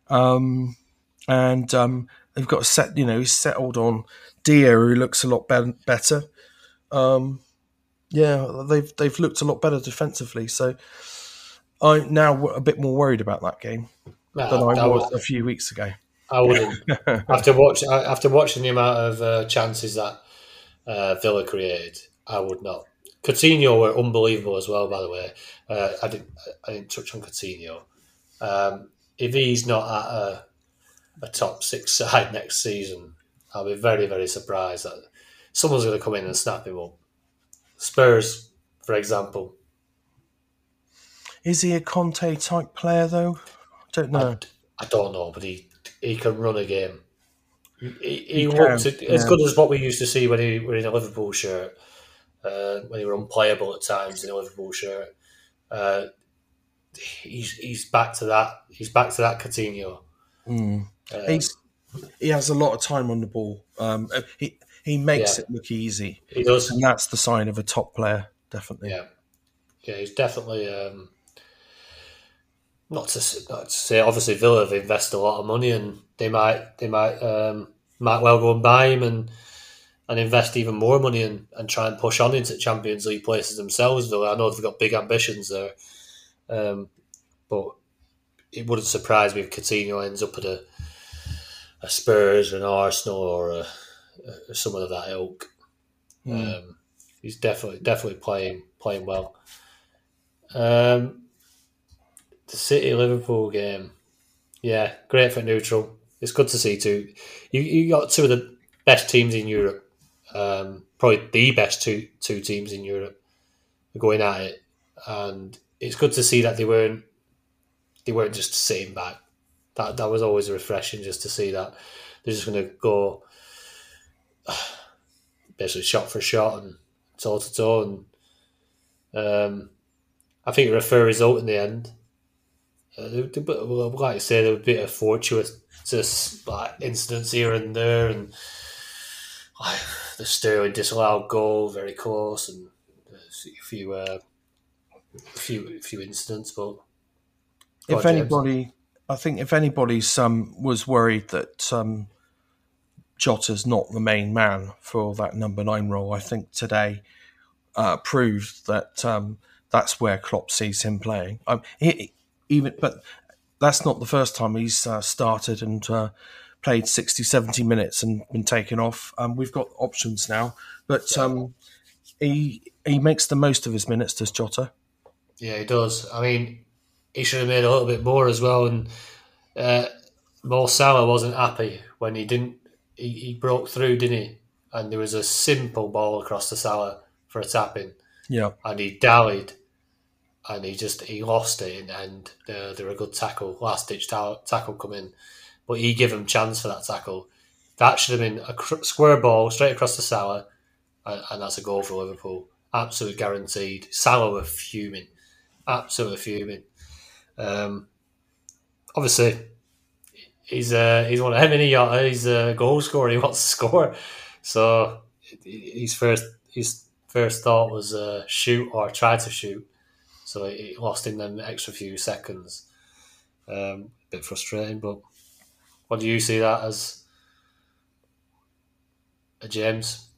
um, and um, they've got a set, you know, he's settled on Dier, who looks a lot be- better. Um, yeah, they've they've looked a lot better defensively. So I'm now a bit more worried about that game than I I, was would, a few weeks ago. I wouldn't. after watch after watching the amount of uh, chances that uh, Villa created, I would not. Coutinho were unbelievable as well. By the way, uh, I didn't I didn't touch on Coutinho. Um, if he's not at a, a top six side next season, I'll be very very surprised that someone's going to come in and snap him up. Spurs, for example, Is he a Conte type player though? Don't know. I don't know, but he he can run a game. He, he, He looks as yeah. good as what we used to see when he were in a Liverpool shirt, uh, when he were unplayable at times in a Liverpool shirt. Uh, he's he's back to that. He's back to that Coutinho. Mm. Uh, He's he has a lot of time on the ball. Um, he he makes Yeah. it look easy, he does. and that's the sign of a top player, definitely. Yeah, yeah, he's definitely. Um, not to not to say, obviously Villa have invested a lot of money, and they might they might um, might well go and buy him and and invest even more money and, and try and push on into Champions League places themselves. Villa, I know they've got big ambitions there, um, but it wouldn't surprise me if Coutinho ends up at a, a Spurs or an Arsenal or a, a, someone of that ilk. Um, he's definitely definitely playing playing well. Um, the City Liverpool game, yeah, great for neutral. It's good to see too. You you got two of the best teams in Europe, um, probably the best two two teams in Europe are going at it, and it's good to see that they weren't they weren't just sitting back. That that was always refreshing just to see that they're just going to go basically shot for shot and toe to toe, and um, I think it was a fair result in the end. Uh, like I say, there was a bit of fortuitous like incidents here and there, and like, the Sterling disallowed goal very close, and a few uh, a few a few incidents. But if James. anybody, I think if anybody's um, was worried that um, Jota's not the main man for that number nine role, I think today uh, proved that um, that's where Klopp sees him playing. Um, he, even, but that's not the first time he's uh, started and uh, played 60, 70 minutes and been taken off. Um, we've got options now, but um, he he makes the most of his minutes. Does Jota? Yeah, he does. I mean, he should have made a little bit more as well. And uh, Mo Salah wasn't happy when he didn't. He, he broke through, didn't he? And there was a simple ball across the Salah for a tap in, Yeah, and he dallied, and he just he lost it. And, and uh, there were a good tackle, last ditch ta- tackle come in, but he gave him chance for that tackle. That should have been a cr- square ball straight across the Salah, and, and that's a goal for Liverpool. Absolute guaranteed. Salah were fuming, absolutely fuming. Um, obviously, he's uh, he's one of how many uh, he's a goal scorer. He wants to score, so his first his first thought was uh, shoot or try to shoot. So he lost in them extra few seconds. Um, bit frustrating, but what do you see that as, a James?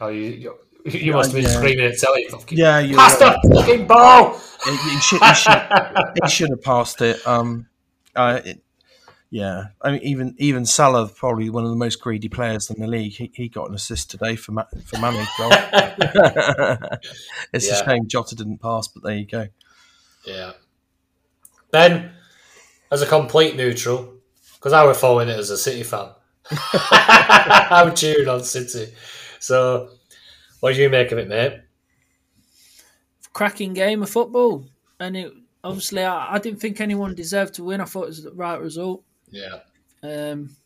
Oh, you you, you must have been Yeah. screaming at telly. Fucking, yeah, you're Pass right. the fucking ball! he, he should, he, should, he should have passed it. Um, uh, it, yeah, I mean, even even Salah, probably one of the most greedy players in the league. He, he got an assist today for Ma- for Mane's goal. it's Yeah. a shame Jota didn't pass, but there you go. Yeah. Ben, as a complete neutral, because I were following it as a City fan, I'm cheering on City. So, what do you make of it, mate? cracking game of football, and it obviously I, I didn't think anyone deserved to win. I thought it was the right result. Yeah. Um,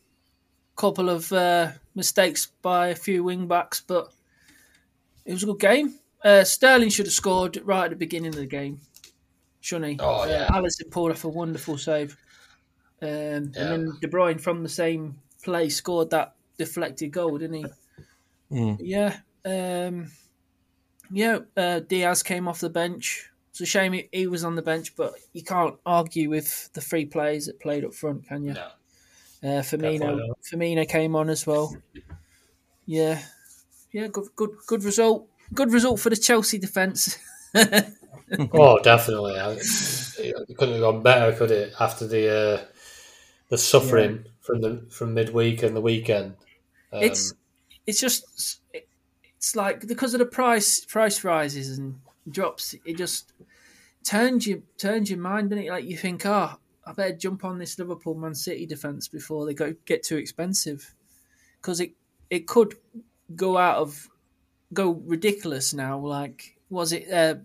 couple of uh, mistakes by a few wing backs, but it was a good game. Uh, Sterling should have scored right at the beginning of the game, shouldn't he? Oh, yeah. Uh, Alisson pulled off a wonderful save, um, and then De Bruyne from the same play scored that deflected goal, didn't he? Mm. Yeah, um, yeah. Uh, Diaz came off the bench. It's a shame he, he was on the bench, but you can't argue with the three players that played up front, can you? No. Uh, Firmino, Firmino came on as well. Yeah, yeah, good, good, good result. Good result for the Chelsea defence. Oh, definitely. I- It couldn't have gone better, could it? After the uh, the suffering from the from midweek and the weekend. Um, it's it's just it's like because of the price price rises and drops, it just turns you turns your mind, and it? Like you think, oh, I better jump on this Liverpool Man City defence before they go get too expensive, because it it could go out of go ridiculous now. Like was it? Uh,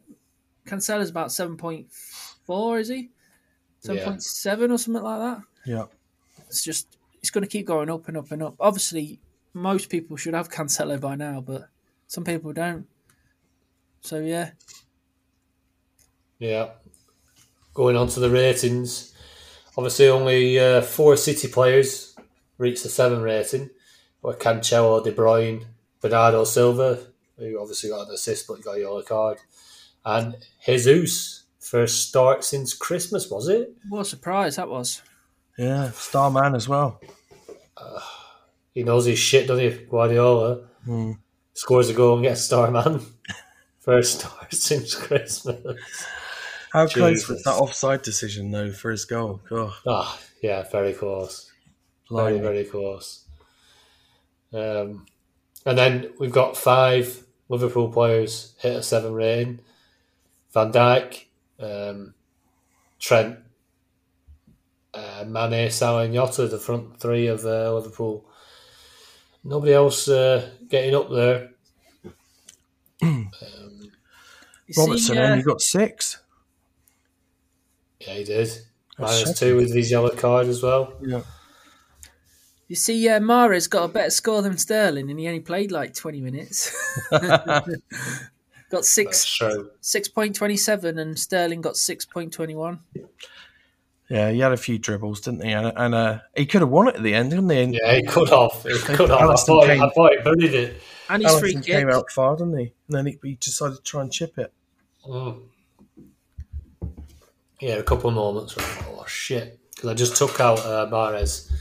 Cancelo's about seven point four, is he? Seven point seven or something like that Yeah, it's just it's going to keep going up and up and up. Obviously, most people should have Cancelo by now, but some people don't. So yeah, Yeah. Going on to the ratings, obviously only uh, four City players reached the seven rating. Were Cancelo, De Bruyne, Bernardo Silva, who obviously got an assist but got a yellow card, and Jesus first start since Christmas, was it? what a surprise that was. Yeah, star man as well. He knows his shit, doesn't he, Guardiola? Hmm. Scores a goal and gets star man. First start since Christmas. How close was that offside decision though for his goal? God, Ah, yeah, very close. Very, blimey. very close. Um, and then we've got five Liverpool players hit a seven rating. Van Dijk, um, Trent, uh, Mane, Salah, and Jota, the front three of uh, Liverpool. Nobody else uh, getting up there. You Robertson uh, only got six. Yeah, he did. That's Minus shocking. two with his yellow card as well. Yeah. you see, uh, Mahrez got a better score than Sterling, and he only played like twenty minutes. got six six point twenty seven, and Sterling got six point twenty one. Yeah, he had a few dribbles, didn't he? And, and uh, he could have won it at the end, couldn't he? And Yeah, he cut off. He cut off. I thought, came- I thought he buried it. And his free kick. came out far, didn't he? And then he, he decided to try and chip it. Mm. Yeah, a couple of moments where I thought, oh shit, because I just took out uh, Mahrez.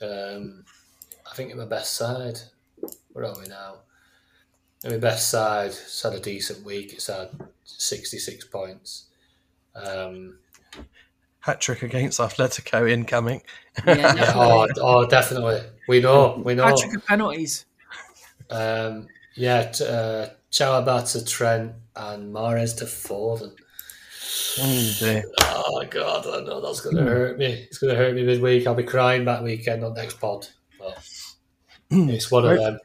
Um, I think in my best side. Where are we now? In my best side, it's had a decent week. It's had sixty-six points. Um, Hat trick against Atletico incoming. Yeah, yeah, oh, oh, definitely. We know, we know. Patrick of penalties. Um, yeah, t- uh, Chalobah to Trent and Mahrez to Foden. Oh. Oh god, I know that's going to hurt me. It's going to hurt me midweek. I'll be crying that weekend on next pod. But it's one of them.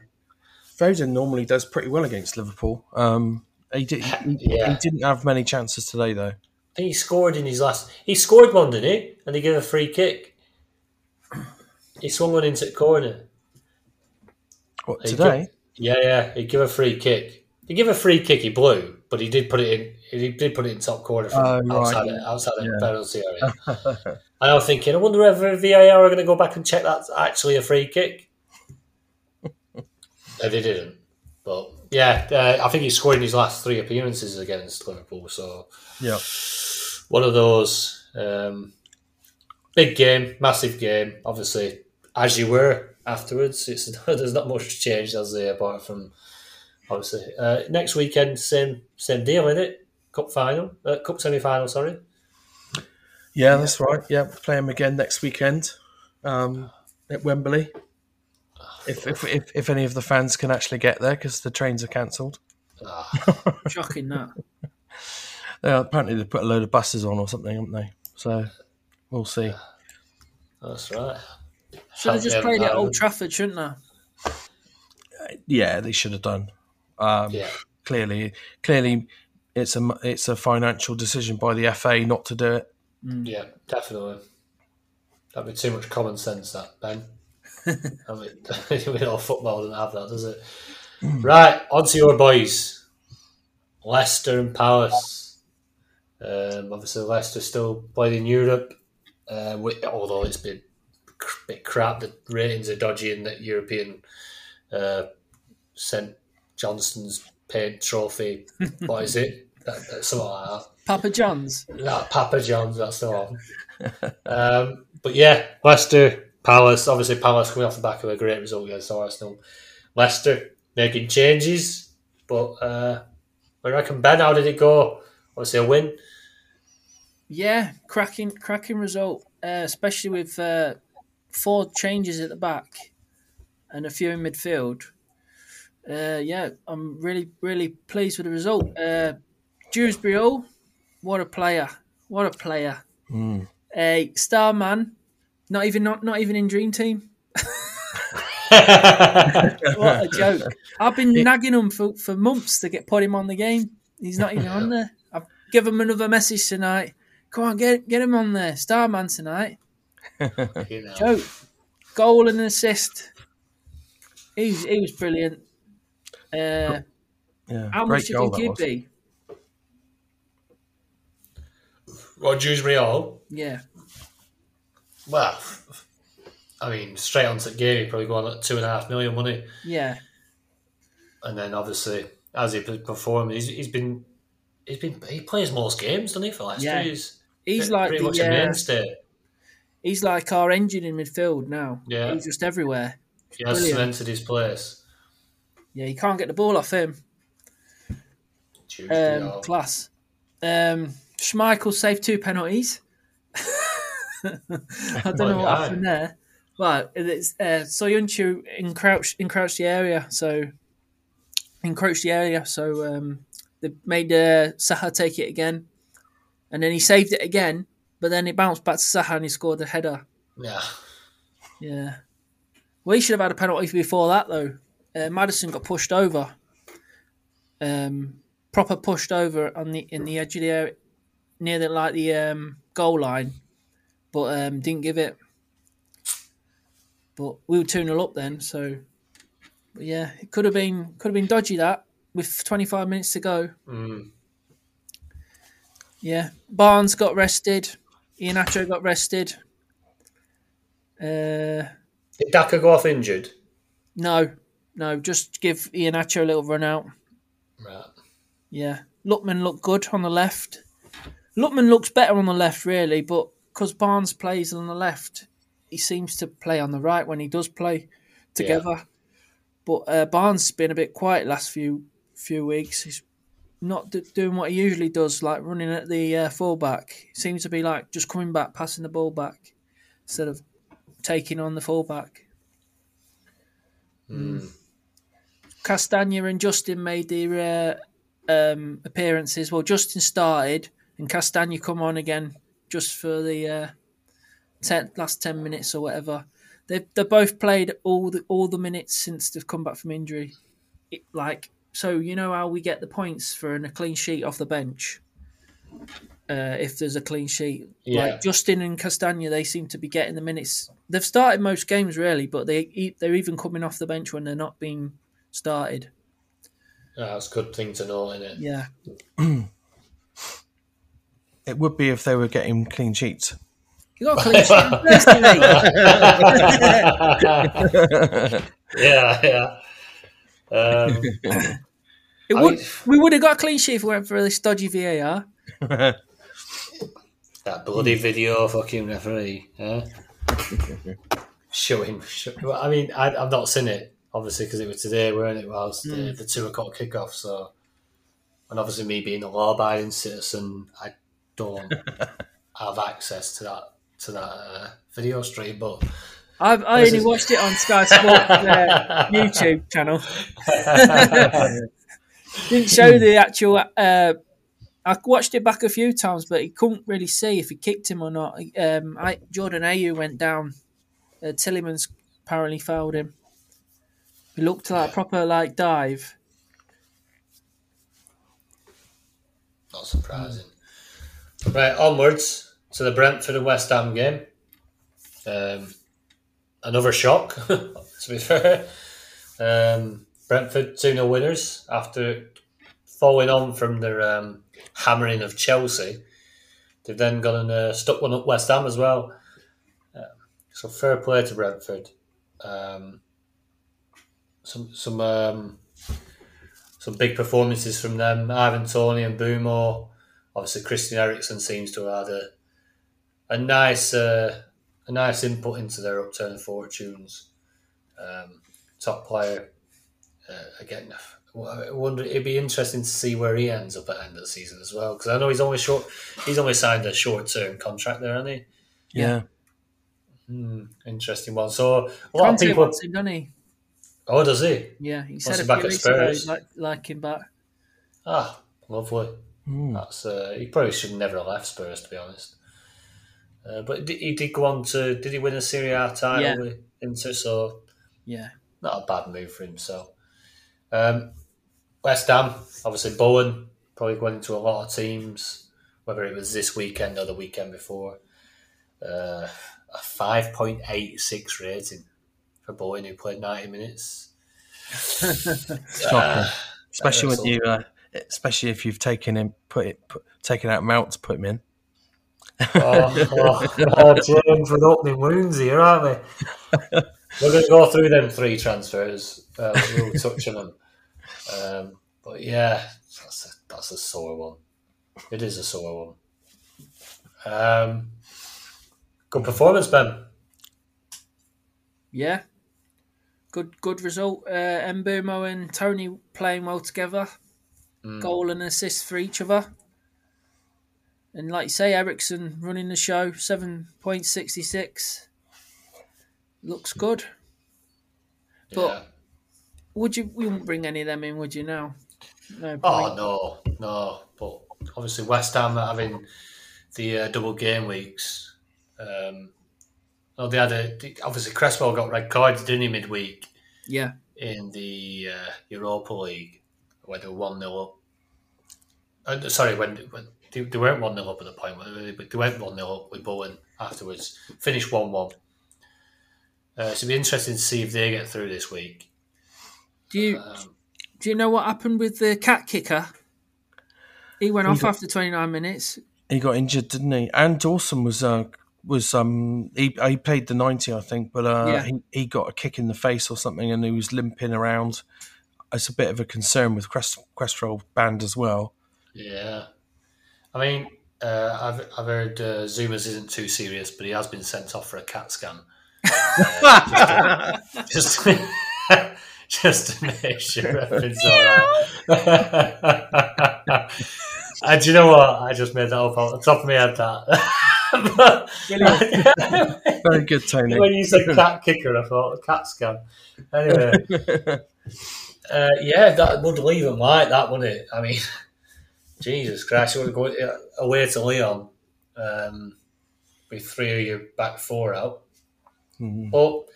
Foden normally does pretty well against Liverpool. Um, he, did, he, Yeah. he didn't have many chances today, though. I think he scored in his last. He scored one, didn't he? And he gave a free kick. He swung one into the corner. What, He today? Yeah, yeah. He gave a free kick. He gave a free kick. He blew, but he did put it in. He did put it in top corner from Oh, right. outside the, outside the penalty area. and I was thinking, I wonder whether VAR are going to go back and check that's actually a free kick. and they didn't. But yeah, uh, I think he scored in his last three appearances against Liverpool. So Yeah. one of those um, big game, massive game. Obviously, as you were afterwards, it's there's not much change as there apart from obviously uh, next weekend. Same same deal, isn't it? Cup final, uh, cup semi final. Sorry. Yeah, that's right. Yeah, play him again next weekend um, at Wembley. If, if, if, if any of the fans can actually get there because the trains are cancelled. Ah, shocking that. Yeah, apparently they put a load of buses on or something, haven't they? So we'll see. That's right. Should have just played it at Old Trafford, shouldn't they? Uh, yeah, they should have done. Um, Yeah. Clearly, clearly, it's a it's a financial decision by the FA not to do it. Mm. Yeah, definitely. That'd be too much common sense, that Ben. I mean, we know football doesn't have that, does it? Right, on to your boys, Leicester and Palace. Um, obviously, Leicester still playing in Europe, uh, wi- although it's been a bit crap. The ratings are dodgy in the European uh, St Johnstone's Paint Trophy. what is it? That, that's something like that. Papa John's. That Papa John's, that's the one. um, but yeah, Leicester, Palace. Obviously, Palace coming off the back of a great result against Arsenal. Leicester making changes, but uh, I reckon Ben, how did it go? Obviously, a win. Yeah, cracking, cracking result, uh, especially with uh, four changes at the back and a few in midfield. Uh, yeah, I'm really, really pleased with the result. Uh, Dewsbury Hall, what a player! What a player! A star man, not even not not even in dream team. What a joke! I've been nagging him for, for months to get put him on the game. He's not even on there. I've given him another message tonight. Come on, get get him on there. Star man tonight. You know. Joke. Goal and assist. He was, he was brilliant. Uh, Yeah, how much do you goal think that he'd be? What Dewsbury Hall? Yeah. Well, I mean, straight the game, he'd probably go on at two and a half million money. Yeah. And then obviously, as he performed, he's, he's been he's been he plays most games, doesn't he? For last Yeah. he's, He's like pretty much the, a uh, mainstay. he's like our engine in midfield now. Yeah. He's just everywhere. He has brilliant. cemented his place. Yeah, you can't get the ball off him. Um, class. Um, Schmeichel saved two penalties. I don't know what happened there. Well, it's uh, Soyuncu encroached encroached the area, so encroached the area, so um, they made uh, Zaha take it again, and then he saved it again, but then it bounced back to Zaha and he scored a header. Yeah. Yeah. We should have had a penalty before that though. Uh, Maddison got pushed over. Um, proper pushed over on the in the edge of the area, near the like the um, goal line, but um, didn't give it. But we were two 0 up then, so but yeah, it could have been could have been dodgy that with twenty five minutes to go. Mm. Yeah, Barnes got rested. Iheanacho got rested. Uh, Did Daka go off injured? no, no, just give Iheanacho a little run out. Right. Yeah, Lookman looked good on the left. Lookman looks better on the left, really, but because Barnes plays on the left, he seems to play on the right when he does play together. But uh, Barnes has been a bit quiet last few few weeks. He's not d- doing what he usually does, like running at the uh, fullback. Seems to be like just coming back, passing the ball back instead of taking on the fullback. Castagna and Justin made their uh, um, appearances. Well, Justin started, and Castagna come on again just for the uh, ten, last ten minutes or whatever. They they both played all the all the minutes since they've come back from injury. It, like so, you know how we get the points for a clean sheet off the bench. Uh, if there's a clean sheet, Yeah. like Justin and Castagna, they seem to be getting the minutes. They've started most games really, but they they're even coming off the bench when they're not being started. Yeah, that's a good thing to know, isn't it? Yeah, It would be if they were getting clean sheets. you got clean sheet first, mate. Yeah, yeah. Um, It would, mean- we would have got a clean sheet if we went for this dodgy VAR. that bloody video fucking referee. Yeah? Showing. Show, well, I mean, I, I've not seen it, obviously, because it was today, weren't it? Whilst the, the two o'clock kickoff. So, and obviously, me being a law abiding citizen, I don't have access to that to that uh, video stream. But I've, I only is- watched it on Sky Sports uh, YouTube channel. Didn't show the actual. Uh, I watched it back a few times, but he couldn't really see if he kicked him or not. Um, I, Jordan Ayew went down. Uh, Tielemans apparently fouled him. He looked like a proper like dive. not surprising. Right, onwards to the Brentford and West Ham game. Um, another shock, to be fair. Um, Brentford 2 0 winners after following on from their um, hammering of Chelsea. They've then gone and uh, stuck one up West Ham as well. Um, so fair play to Brentford. Um, some some um, some big performances from them. Ivan Toney and Mbeumo. Obviously, Christian Eriksen seems to have had a a nice uh, a nice input into their upturn fortunes. Um, top player uh, again. I wonder. It'd be interesting to see where he ends up at the end of the season as well, because I know he's only short. He's only signed a short term contract there, hasn't he? Yeah. Hmm, interesting one. So a lot of Conte people. wants him, doesn't he? Oh, does he? Yeah, he Wants said a back few at weeks ago Spurs. like, like him back. Ah, lovely. That's uh, he probably should never have left Spurs to be honest. Uh, but he did go on to did he win a Serie A title Yeah. with Inter? So Yeah, not a bad move for him. So um, West Ham, obviously Bowen probably going into a lot of teams, whether it was this weekend or the weekend before. Uh, a five point eight six rating for Bowen who played ninety minutes. Shocking. especially when you, uh, especially if you've taken him, put it, put, taken out Mount to put him in. oh, oh, oh, James, with opening wounds here, aren't we? We're going to go through them three transfers. Uh, we'll touch on them. Um, but yeah, that's a, that's a sore one. It is a sore one. Um, good performance, Ben. yeah. Good, good result. Uh, Mbeumo and Toney playing well together. Goal and assist for each other. And like you say, Eriksen running the show, seven point sixty six. Looks good. But- would you? We wouldn't bring any of them in, would you? Now, no. Oh no, no. But obviously West Ham are having the uh, double game weeks. Um, well, they had a obviously Cresswell got red cards, didn't he, midweek Yeah, in the uh, Europa League where they were one 0 up. Uh, sorry, when, when they, they weren't one 0 up at the point, but they went one 0 up with Bowen afterwards. Finished one one. Uh, so it'll be interesting to see if they get through this week. do you Um, do you know what happened with the cat kicker? He went off got- after twenty nine minutes. He got injured, didn't he? And Dawson was uh, was um he he played the ninety, I think, but uh, Yeah. he he got a kick in the face or something, and he was limping around. It's a bit of a concern with Crest Questrol band as well. Yeah, I mean, uh, I've I've heard uh, Zouma's isn't too serious, but he has been sent off for a CAT scan. Uh, just, to, just, just to make sure everything's all right. and do you know what? I just made that up off the top of my head. That. Very good, Tony. when you said cat kicker, I thought cat scan. Anyway, uh, yeah, that would leave him like that, wouldn't it? I mean, Jesus Christ, you would go away to Lyon um, with three of your back four out. Mhm. But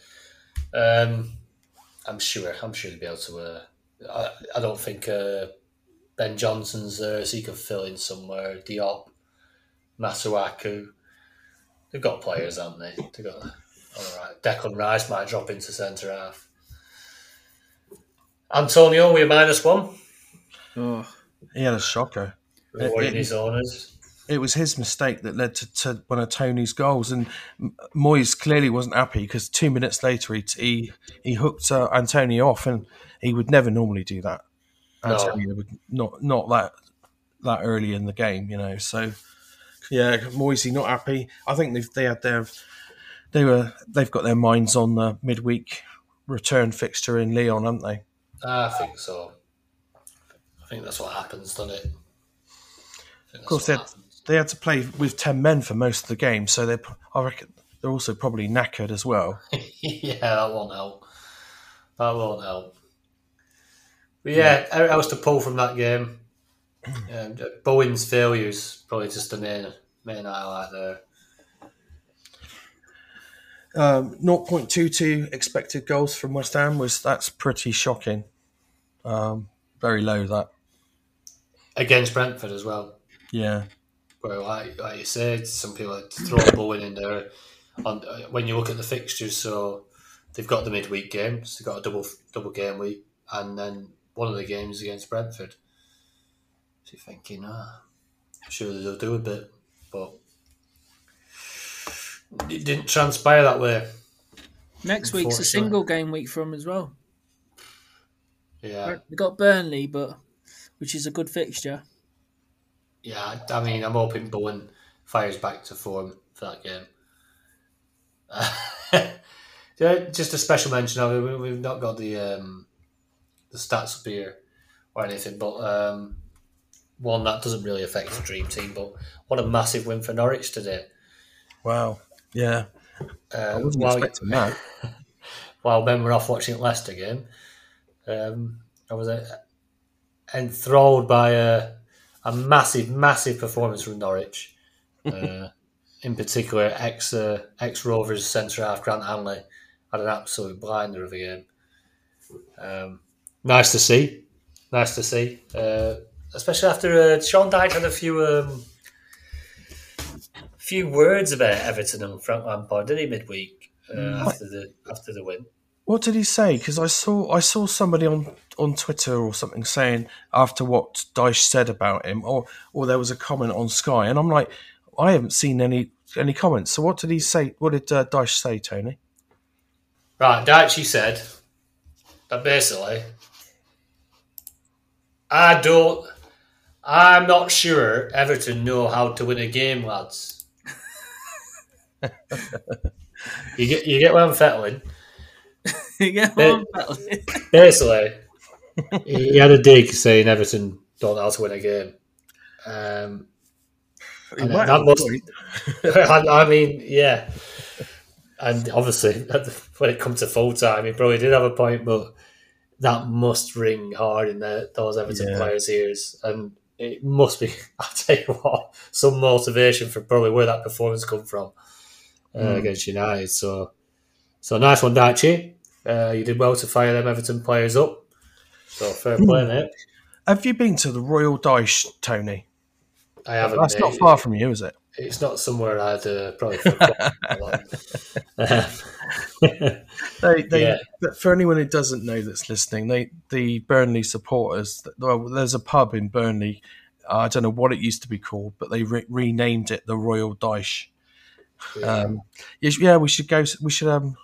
um, I'm sure, I'm sure he'll be able to. Uh, I, I don't think uh, Ben Johnson's there, so he can fill in somewhere. Diop, Masuaku. They've got players, haven't they? They've got all right. Declan Rice might drop into centre half. Antonio, we're minus one. Oh, He had a shocker. It- his owners. It was his mistake that led to, to one of Toney's goals, and Moyes clearly wasn't happy because two minutes later he he, he hooked uh, Antonio off, and he would never normally do that. No. Antonio would not not that that early in the game, you know. So yeah, Moisey not happy. I think they've they had their they were they've got their minds on the midweek return fixture in Lyon, haven't they? I think so. I think that's what happens, doesn't it? Of course, they had, they had to play with ten men for most of the game, so they I reckon they're also probably knackered as well. yeah, that won't help. That won't help. But yeah, I was to pull from that game. Um, Bowen's failures probably just the main main highlight there. Um, 0.22 expected goals from West Ham was that's pretty shocking. Um, very low that. Against Brentford as well. Yeah. Where, like, like you said, some people like had thrown Bowen in there. On, uh, when you look at the fixtures, so they've got the midweek games, they've got a double double game week, and then one of the games against Brentford. So you're thinking, ah, I'm sure they'll do a bit, but it didn't transpire that way. next week's a single game week for them as well. Yeah, They got Burnley, but which is a good fixture. yeah. I mean, I'm hoping Bowen fires back to form for that game. Yeah, Just a special mention of it. we- We've not got the um, the stats up here or anything, but um, one that doesn't really affect the dream team. But what a massive win for Norwich today! Wow. Yeah. I Uh, wasn't while, expecting that. while men were off watching the Leicester game, um, I was uh, enthralled by a, a massive, massive performance from Norwich. Uh, in particular, ex uh, ex Rovers centre half Grant Hanley had an absolute blinder of a game. Um, nice to see, nice to see, uh, especially after uh, Sean Dyche had a few um, few words about Everton and Frank Lampard, did he midweek uh, after the after the win? What did he say? Because I saw I saw somebody on, on Twitter or something saying after what Dyche said about him, or or there was a comment on Sky, and I'm like, I haven't seen any any comments. So what did he say? What did uh, Dyche say, Tony? Right, Daichi said that basically, I don't, I'm not sure Everton know how to win a game, lads. you get you get where I'm fettling. Yeah, Yeah. well, Basically, he had a dig saying Everton don't know how to win a game. Um, and that have must- I, I mean, yeah. And obviously, when it comes to full time, he probably did have a point, but that must ring hard in the, those Everton Yeah. players' ears, and it must be. I'll tell you what, some motivation for probably where that performance come from uh, Mm. against United. So, so nice one, Dachi. Uh, you did well to fire them Everton players up. So fair play, mate. Have you been to the Royal Dyche, Tony? I haven't. That's mate. not far from you, is it? It's not somewhere I'd uh, probably. They, they, Yeah. For anyone who doesn't know that's listening, they the Burnley supporters. Well, there's a pub in Burnley. I don't know what it used to be called, but they re- renamed it the Royal Dyche. Um, yeah, yeah, we should go. We should um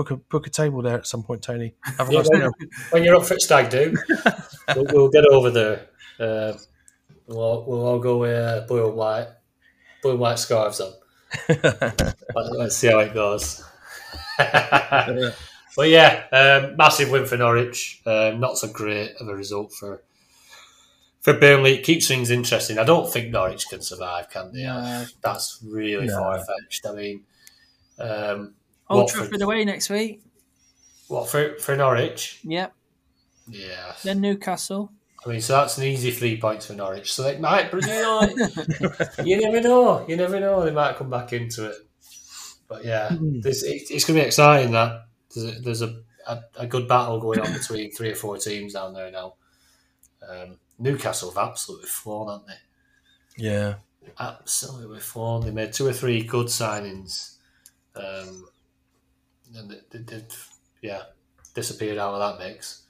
book a book a table there at some point, Tony. Have a Yeah, nice when, when you're up for stag do, we'll, we'll get over there. Uh, we'll, we'll all go with uh, blue and white, blue and white scarves on. Let- Let's see how it goes. but yeah, um, massive win for Norwich. Um, not so great of a result for for Burnley. It keeps things interesting. I don't think Norwich can survive, can they? No. That's really No. far fetched. I mean, um, Old Watford- Trafford away next week. what for for Norwich? Yep. Yeah, Then Newcastle. I mean, so that's an easy three points for Norwich. So they might, but you know, you never know. You never know. They might come back into it. But yeah, there's, it, it's going to be exciting. That there's a, there's a, a, a good battle going on between three or four teams down there now. Um, Newcastle have absolutely flown, haven't they? yeah, Absolutely flown. They made two or three good signings, um, and it, they did, yeah, disappeared out of that mix.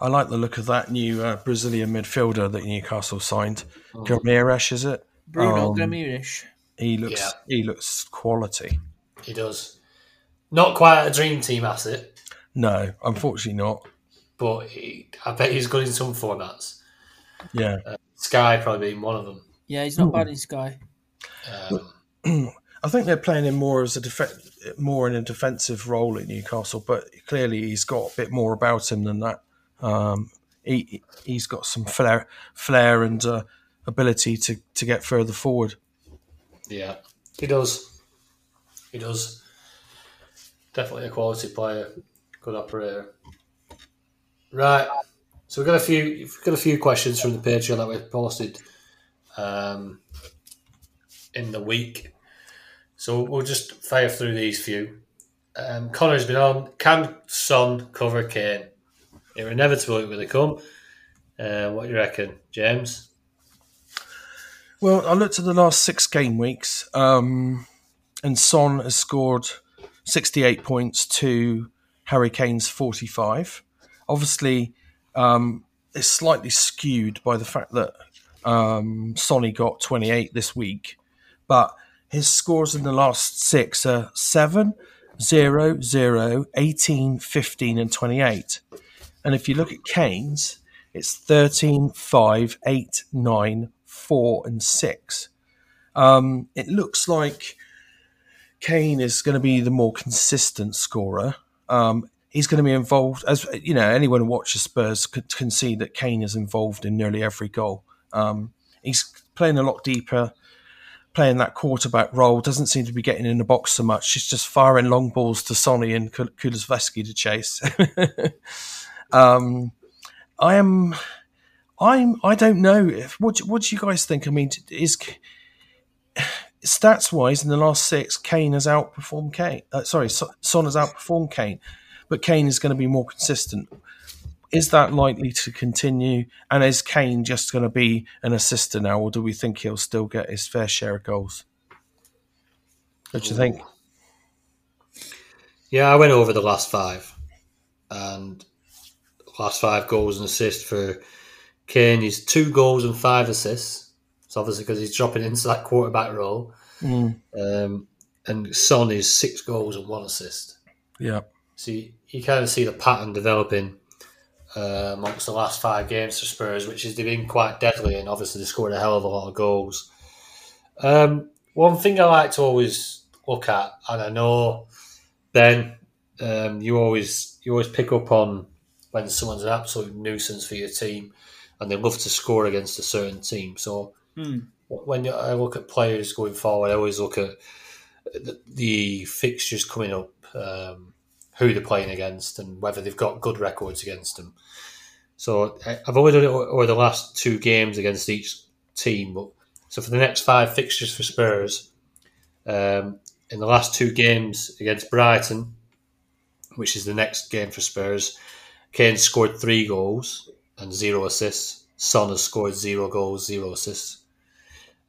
I like the look of that new uh, Brazilian midfielder that Newcastle signed. Ramirez, is it? Bruno Um, Ramirez. He looks Yeah. he looks quality. He does. Not quite a dream team asset, No, unfortunately not. but he, I bet he's good in some formats. Yeah, Sky probably being one of them. Yeah, he's not bad, this guy. Um, I think they're playing him more as a def- more in a defensive role at Newcastle, but clearly he's got a bit more about him than that. Um, he he's got some flair, flair and uh, ability to, to get further forward. yeah, he does. He does. Definitely a quality player, good operator. Right. So we've got a few. We've got a few questions from the Patreon that we've posted um, in the week. So we'll just fire through these few. Um, Connor's been on. Can Son cover Kane? It inevitable it will come. Uh, what do you reckon, James? Well, I looked at the last six game weeks, um, and Son has scored 68 points to Harry Kane's 45. Obviously, um, it's slightly skewed by the fact that um, Sonny got 28 this week, but his scores in the last six are 7, 0, 0, 18, 15, and 28. And if you look at Kane's, it's 13, 5, 8, 9, 4, and 6. Um, it looks like Kane is going to be the more consistent scorer. Um, he's going to be involved, as you know, anyone who watches Spurs can, can see that Kane is involved in nearly every goal. Um, he's playing a lot deeper, playing that quarterback role, doesn't seem to be getting in the box so much. She's just firing long balls to Sonny and Kul- Kulusevski to chase. um, I am. I'm. I don't know. If, what What do you guys think? I mean, is stats wise in the last six, Kane has outperformed Kane. Uh, sorry, Son has outperformed Kane, but Kane is going to be more consistent. Is that likely to continue? And is Kane just going to be an assister now, or do we think he'll still get his fair share of goals? What do you think? Yeah, I went over the last five, and last five goals and assists for Kane is two goals and five assists. It's obviously because he's dropping into that quarterback role. Um, and Son is six goals and one assist. Yeah, So you, you kind of see the pattern developing uh, amongst the last five games for Spurs, which has been quite deadly, and obviously they scored a hell of a lot of goals. Um, one thing I like to always look at, and I know Ben, um, you always you always pick up on when someone's an absolute nuisance for your team, and they love to score against a certain team. So Hmm. when I look at players going forward, I always look at the, the fixtures coming up um, who they're playing against and whether they've got good records against them. So I've only done it over the last two games against each team. But so for the next five fixtures for Spurs, um, in the last two games against Brighton, which is the next game for Spurs, Kane scored three goals and zero assists. Son has scored zero goals, zero assists.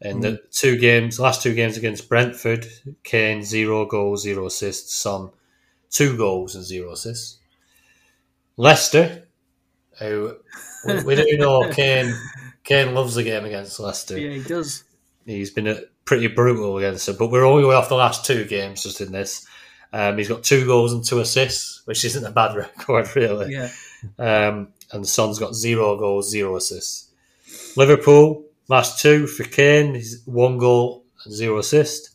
In the two games, last two games against Brentford, Kane zero goals, zero assists. Son two goals and zero assists. Leicester, who we, we do know Kane, Kane loves the game against Leicester. Yeah, he does. He's been pretty brutal against them, but we're only way off the last two games just in this. Um, he's got two goals and two assists, which isn't a bad record, really. Yeah. Um, and Son's got zero goals, zero assists. Liverpool, last two for Kane, he's one goal and zero assist.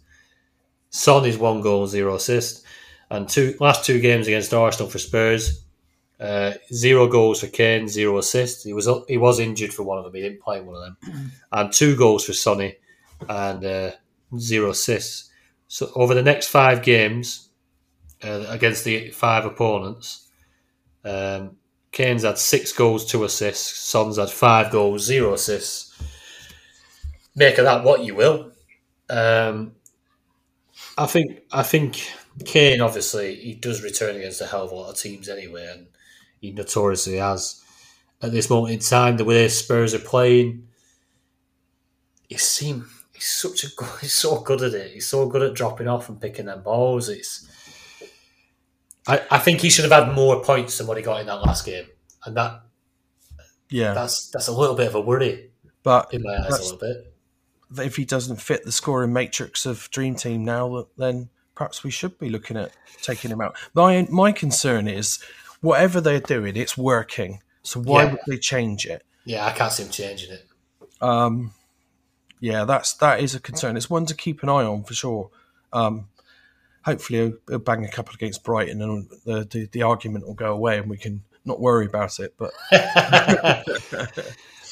Son is one goal, zero assist. And two last two games against Arsenal for Spurs, uh, zero goals for Kane, zero assists. He was he was injured for one of them. He didn't play in one of them. And two goals for Sonny, and uh, zero assists. So over the next five games uh, against the five opponents, um, Kane's had six goals, two assists. Son's had five goals, zero assists. Make of that what you will. Um, I think I think Kane obviously he does return against a hell of a lot of teams anyway, and he notoriously has. At this moment in time, the way Spurs are playing, he seem he's such a good, he's so good at it. He's so good at dropping off and picking them balls. It's I, I think he should have had more points than what he got in that last game, and that Yeah, that's that's a little bit of a worry but in my eyes. A little bit. if he doesn't fit the scoring matrix of Dream Team now, then perhaps we should be looking at taking him out. My my concern is whatever they're doing, it's working. So why Yeah. would they change it? Yeah, I can't see him changing it. Um, yeah, that's that is a concern. It's one to keep an eye on for sure. Um, hopefully, he'll, he'll bang a couple against Brighton, and the, the the argument will go away, and we can not worry about it. But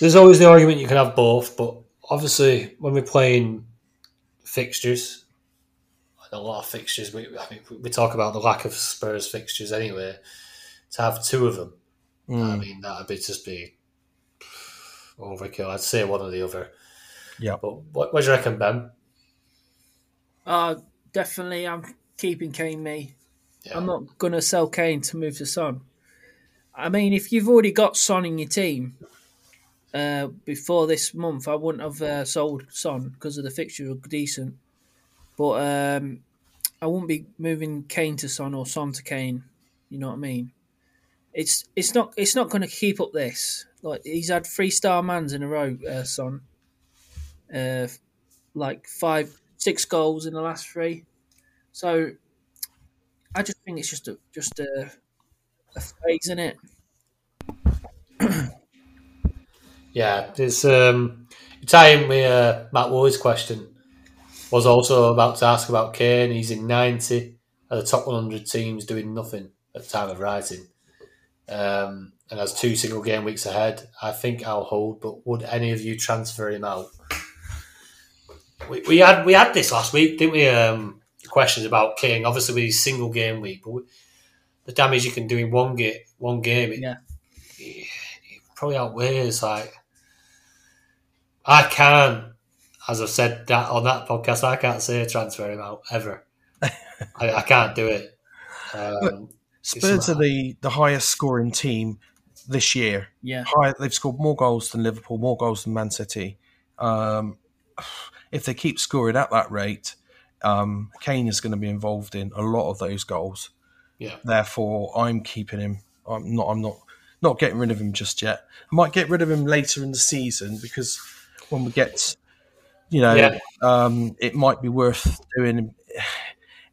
There's always the argument you can have both, but obviously when we're playing fixtures, a lot of fixtures, we, I mean, we talk about the lack of Spurs fixtures anyway. To have two of them, I mean, that'd be just be overkill. I'd say one or the other. yeah, But what, what do you reckon, Ben? Uh, definitely, I'm keeping Kane. Me, Yeah. I'm not gonna sell Kane to move to Son. I mean, if you've already got Son in your team uh, before this month, I wouldn't have uh, sold Son because of the fixtures are decent. But um, I wouldn't be moving Kane to Son or Son to Kane. You know what I mean? It's it's not it's not going to keep up this. Like he's had three star mans in a row, uh, Son. Uh, like five, six goals in the last three. So I just think it's just a just a, a phase in it. Yeah, it's um, time with uh, Matt Woolley's question was also about to ask about Kane. He's in ninety of the top one hundred teams doing nothing at the time of writing, um, and has two single game weeks ahead. I think I'll hold, but would any of you transfer him out? We, we had we had this last week, didn't we? Um, questions about King, obviously with his single game week, but the damage you can do in one game, one game, it, Yeah. probably outweighs like I can, as I've said that on that podcast, I can't say transfer him out ever. I, I can't do it. Um, Spurs are the the highest scoring team this year. Yeah. High, they've scored more goals than Liverpool, more goals than Man City. Um, if they keep scoring at that rate, um, Kane is going to be involved in a lot of those goals. yeah, Therefore, I'm keeping him. I'm not. I'm not. Not getting rid of him just yet. I might get rid of him later in the season because when we get, you know, Yeah. um, it might be worth doing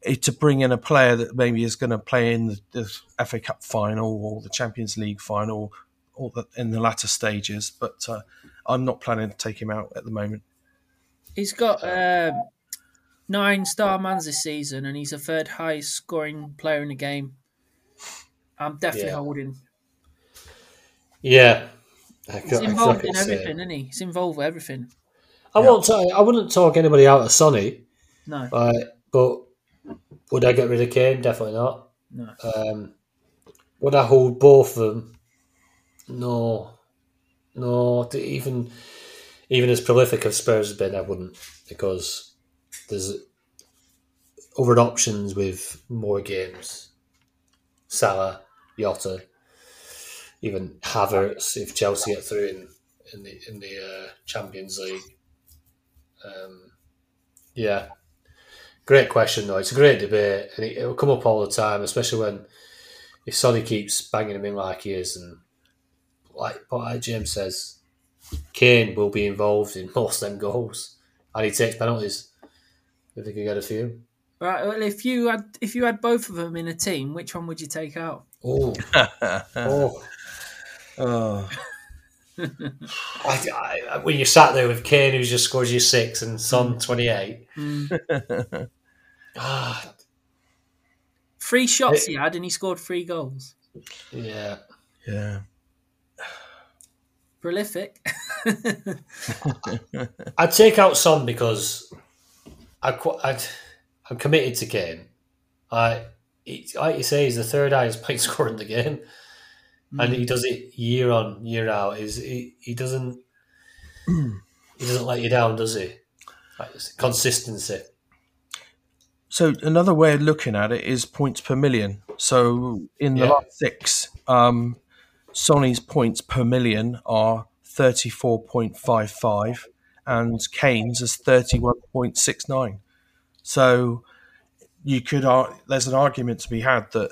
it to bring in a player that maybe is going to play in the, the FA Cup final or the Champions League final or the, in the latter stages. But uh, I'm not planning to take him out at the moment. He's got um, nine star mans this season, and he's the third highest scoring player in the game. I'm definitely Yeah. holding. yeah. He's involved in everything, isn't he? He's involved with everything. I won't. Talk, I wouldn't talk anybody out of Sonny, No, uh, but would I get rid of Kane? Definitely not. No. Um, would I hold both of them? No, no. Even even as prolific as Spurs have been, I wouldn't because there's other options with more games. Salah, Jota, even Havertz if Chelsea get through in in the in the uh, Champions League. Um, yeah, great question though. It's a great debate, and it, it will come up all the time, especially when if Sonny keeps banging him in like he is, and like but like James says, Kane will be involved in most of them goals, and he takes penalties if he can get a few. Right. Well, if you had if you had both of them in a team, which one would you take out? Oh, oh. Oh, I, I, when you sat there with Kane, who just scores you six, and Son twenty eight. ah, Three shots It- he had, and he scored three goals. yeah. yeah. Prolific. I'd take out Son because I, qu- I'd, I'm committed to Kane. I, he, like you say, he's the third highest point scorer in the game, and he does it year on year out. Is he, he doesn't he doesn't let you down, does he? Like, consistency. So another way of looking at it is points per million. So in the Yeah. last six, um, Sonny's points per million are thirty-four point five five, and Kane's is thirty-one point six nine. So you could ar- there's an argument to be had that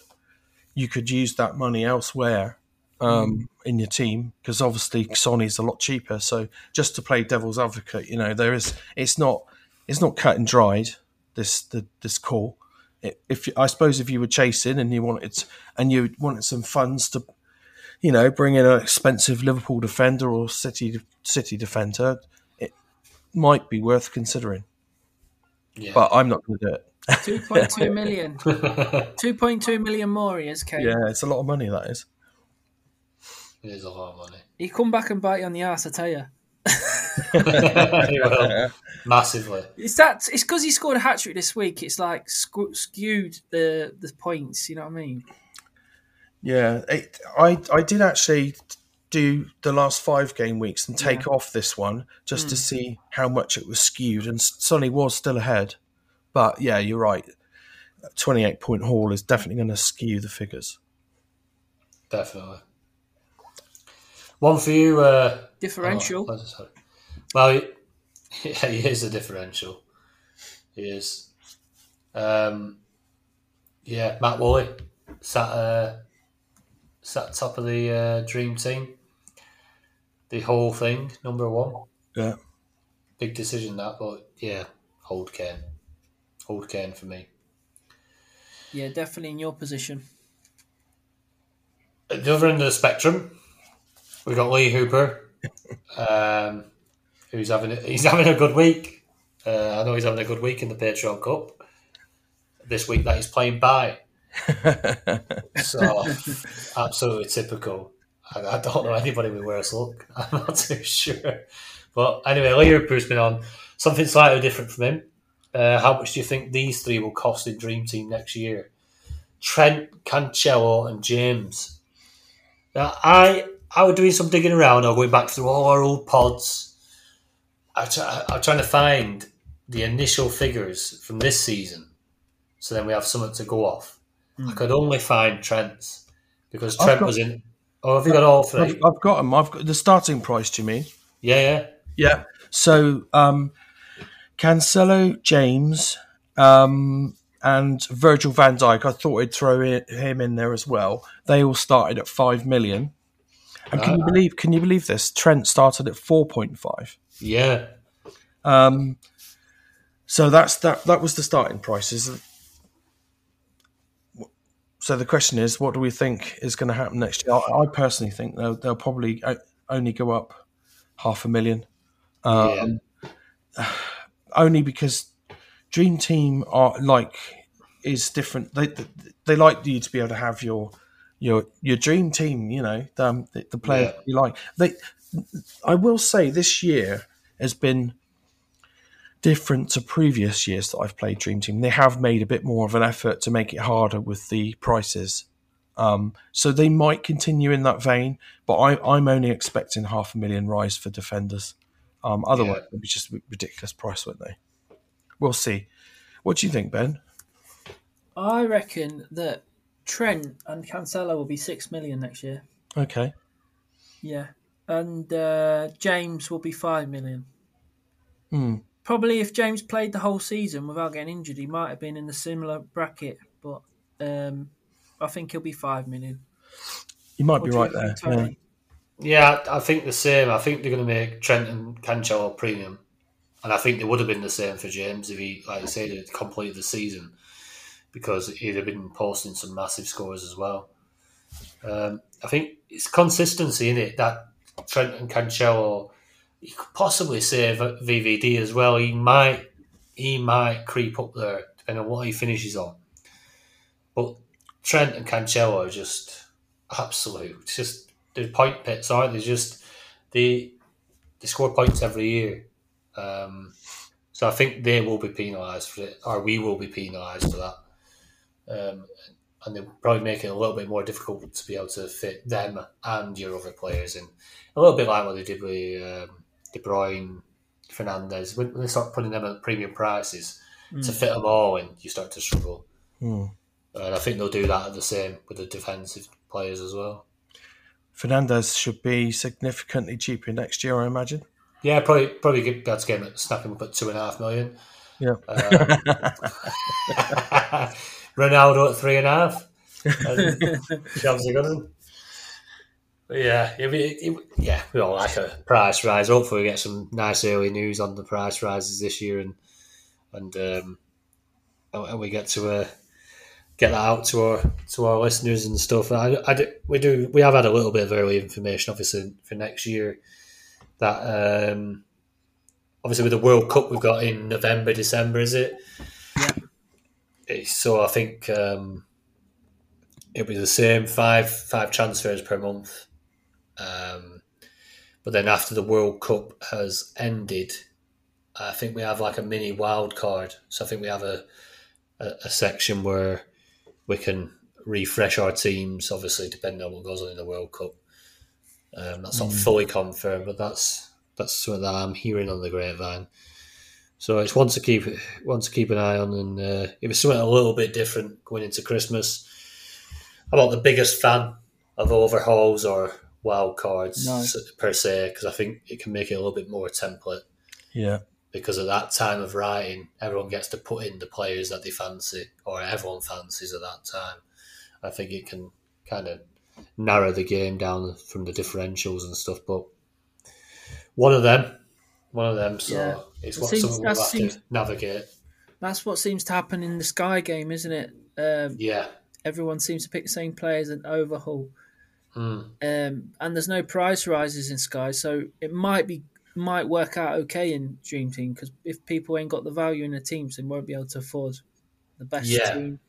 you could use that money elsewhere um, in your team because obviously Sonny's a lot cheaper. So just to play devil's advocate, you know, there is it's not it's not cut and dried this the, this call. I- If I suppose if you were chasing and you wanted and you wanted some funds to, you know, bring in an expensive Liverpool defender or City City defender, it might be worth considering. Yeah. But I'm not going to do it. 2.2 million. 2.2 million more he has, Kane. Yeah, it's a lot of money. That is. It is a lot of money. He come back and bite you on the ass, I tell you. He will. Massively. It's that. It's because he scored a hat trick this week. It's like skew- skewed the the points. You know what I mean? Yeah, it, I I did actually do the last five game weeks and take off this one just to hmm. see how much it was skewed, and Sonny was still ahead. But yeah, you're right. Twenty eight point haul is definitely going to skew the figures. Definitely. One for you. Uh, Differential. oh, sorry. Well, yeah, he is a differential. He is. Um, yeah, Matt Woolley sat uh, sat top of the uh, dream team. The whole thing, number one. Yeah, Big decision that, but yeah, hold Kane. Hold Kane for me. Yeah, definitely in your position. At the other end of the spectrum, we got Lee Hooper, um, who's having a, he's having a good week. Uh, I know he's having a good week in the Patreon Cup this week that he's playing by. so absolutely typical. I, I don't know anybody with worse luck. I'm not too sure. But anyway, Lee Hooper's been on something slightly different from him. Uh, how much do you think these three will cost in Dream Team next year? Trent, Cancelo, and James. Now, I I was doing some digging around. I was going back through all our old pods. I I'm trying to find the initial figures from this season, so then we have something to go off. I could only find Trent's because Trent got- was in. Oh, have you got all I've, three? I've got them. I've got the starting price. Do you mean? Yeah, yeah. Yeah. So um, Cancelo, James, um, and Virgil Van Dijk. I thought I'd throw him in there as well. They all started at five million. And can you believe? Can you believe this? Trent started at four point five. Yeah. Um, so that's that. That was the starting prices. So the question is, what do we think is going to happen next year? I, I personally think they'll, they'll probably only go up half a million. Um, only because Dream Team are like is different. They they like you to be able to have your your your dream team. You know, um, the, the player Yeah. you like. They, I will say, this year has been different to previous years that I've played Dream Team. They have made a bit more of an effort to make it harder with the prices. Um, so they might continue in that vein, but I, I'm only expecting half a million rise for defenders. Um, otherwise, Yeah. it'd be just a ridiculous price, wouldn't they? We'll see. What do you think, Ben? I reckon that Trent and Cancelo will be six million next year. Okay. Yeah, and uh, James will be five million. Hmm. Probably if James played the whole season without getting injured, he might have been in the similar bracket. But um, I think he'll be five million. You might What be right there. Yeah. Yeah, I think the same. I think they're going to make Trent and Cancelo premium, and I think they would have been the same for James if he, like I said, had completed the season because he'd have been posting some massive scores as well. Um, I think it's consistency in it that Trent and Cancelo. You could possibly say VVD as well. He might, he might creep up there depending on what he finishes on. But Trent and Cancelo are just absolute. It's just they're point pits, aren't they? Just they they score points every year. Um, so I think they will be penalised for it, or we will be penalised for that. Um, and they'll probably make it a little bit more difficult to be able to fit them and your other players in. A little bit like what they did with um, De Bruyne, Fernandes. When, when they start putting them at premium prices to fit them all in, you start to struggle. Hmm. And I think they'll do that the same with the defensive players as well. Fernandes should be significantly cheaper next year, I imagine. Yeah, probably probably get, be able to get him at, snap him up at two and a half million. Yeah. Ronaldo at three and a half. Chelsea. Yeah, it, it- yeah, we all like a price rise. Hopefully, we get some nice early news on the price rises this year, and and um, and we get to uh, get that out to our to our listeners and stuff. I, I do- we do we have had a little bit of early information, obviously, for next year. That um, obviously with the World Cup we've got in November, December, is it? So I think um, it'll be the same five five transfers per month. Um, but then after the World Cup has ended, I think we have like a mini wild card. So I think we have a a, a section where we can refresh our teams, obviously depending on what goes on in the World Cup. Um, that's not fully confirmed, but that's that's something that I'm hearing on the grapevine. So it's one to keep one to keep an eye on, and uh, it was something a little bit different going into Christmas. I'm not the biggest fan of overhauls or wild cards No. per se because I think it can make it a little bit more template Yeah. because at that time of writing, everyone gets to put in the players that they fancy or everyone fancies at that time. I think it can kind of narrow the game down from the differentials and stuff. But one of them, one of them, so It's It what seems- something we'll have seems- to navigate. That's what seems to happen in the Sky game, isn't it? Um, Yeah, everyone seems to pick the same players and overhaul. Mm. Um, and there's no price rises in Sky, so it might be might work out okay in Dream Team because if people ain't got the value in the teams, they won't be able to afford the best Yeah. team.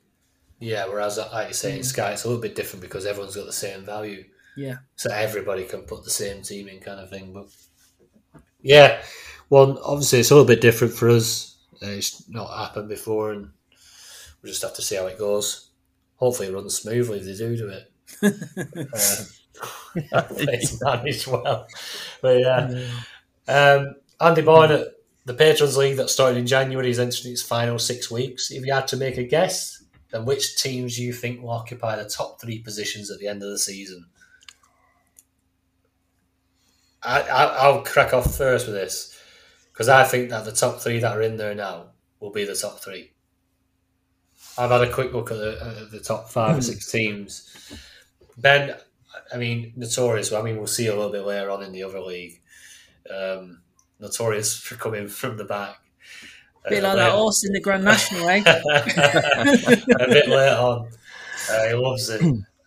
yeah. Whereas, like you say, Mm. in Sky, it's a little bit different because everyone's got the same value. Yeah, so everybody can put the same team in, kind of thing. But yeah, well, obviously it's a little bit different for us. Uh, It's not happened before, and we'll just have to see how it goes. Hopefully, it runs smoothly if they do do it. hopefully it's managed well. But yeah, um, Andy Boyd at the Patrons League that started in January is entering its final six weeks. If you had to make a guess, then which teams do you think will occupy the top three positions at the end of the season? I, I, I'll crack off first with this because I think that the top three that are in there now will be the top three. I've had a quick look at the, uh, the top five or six teams. Ben, I mean, notorious. I mean, we'll see a little bit later on in the other league. Um, notorious for coming from the back. A bit Uh, like that horse in the Grand National, eh? a bit later on. Uh, he loves it.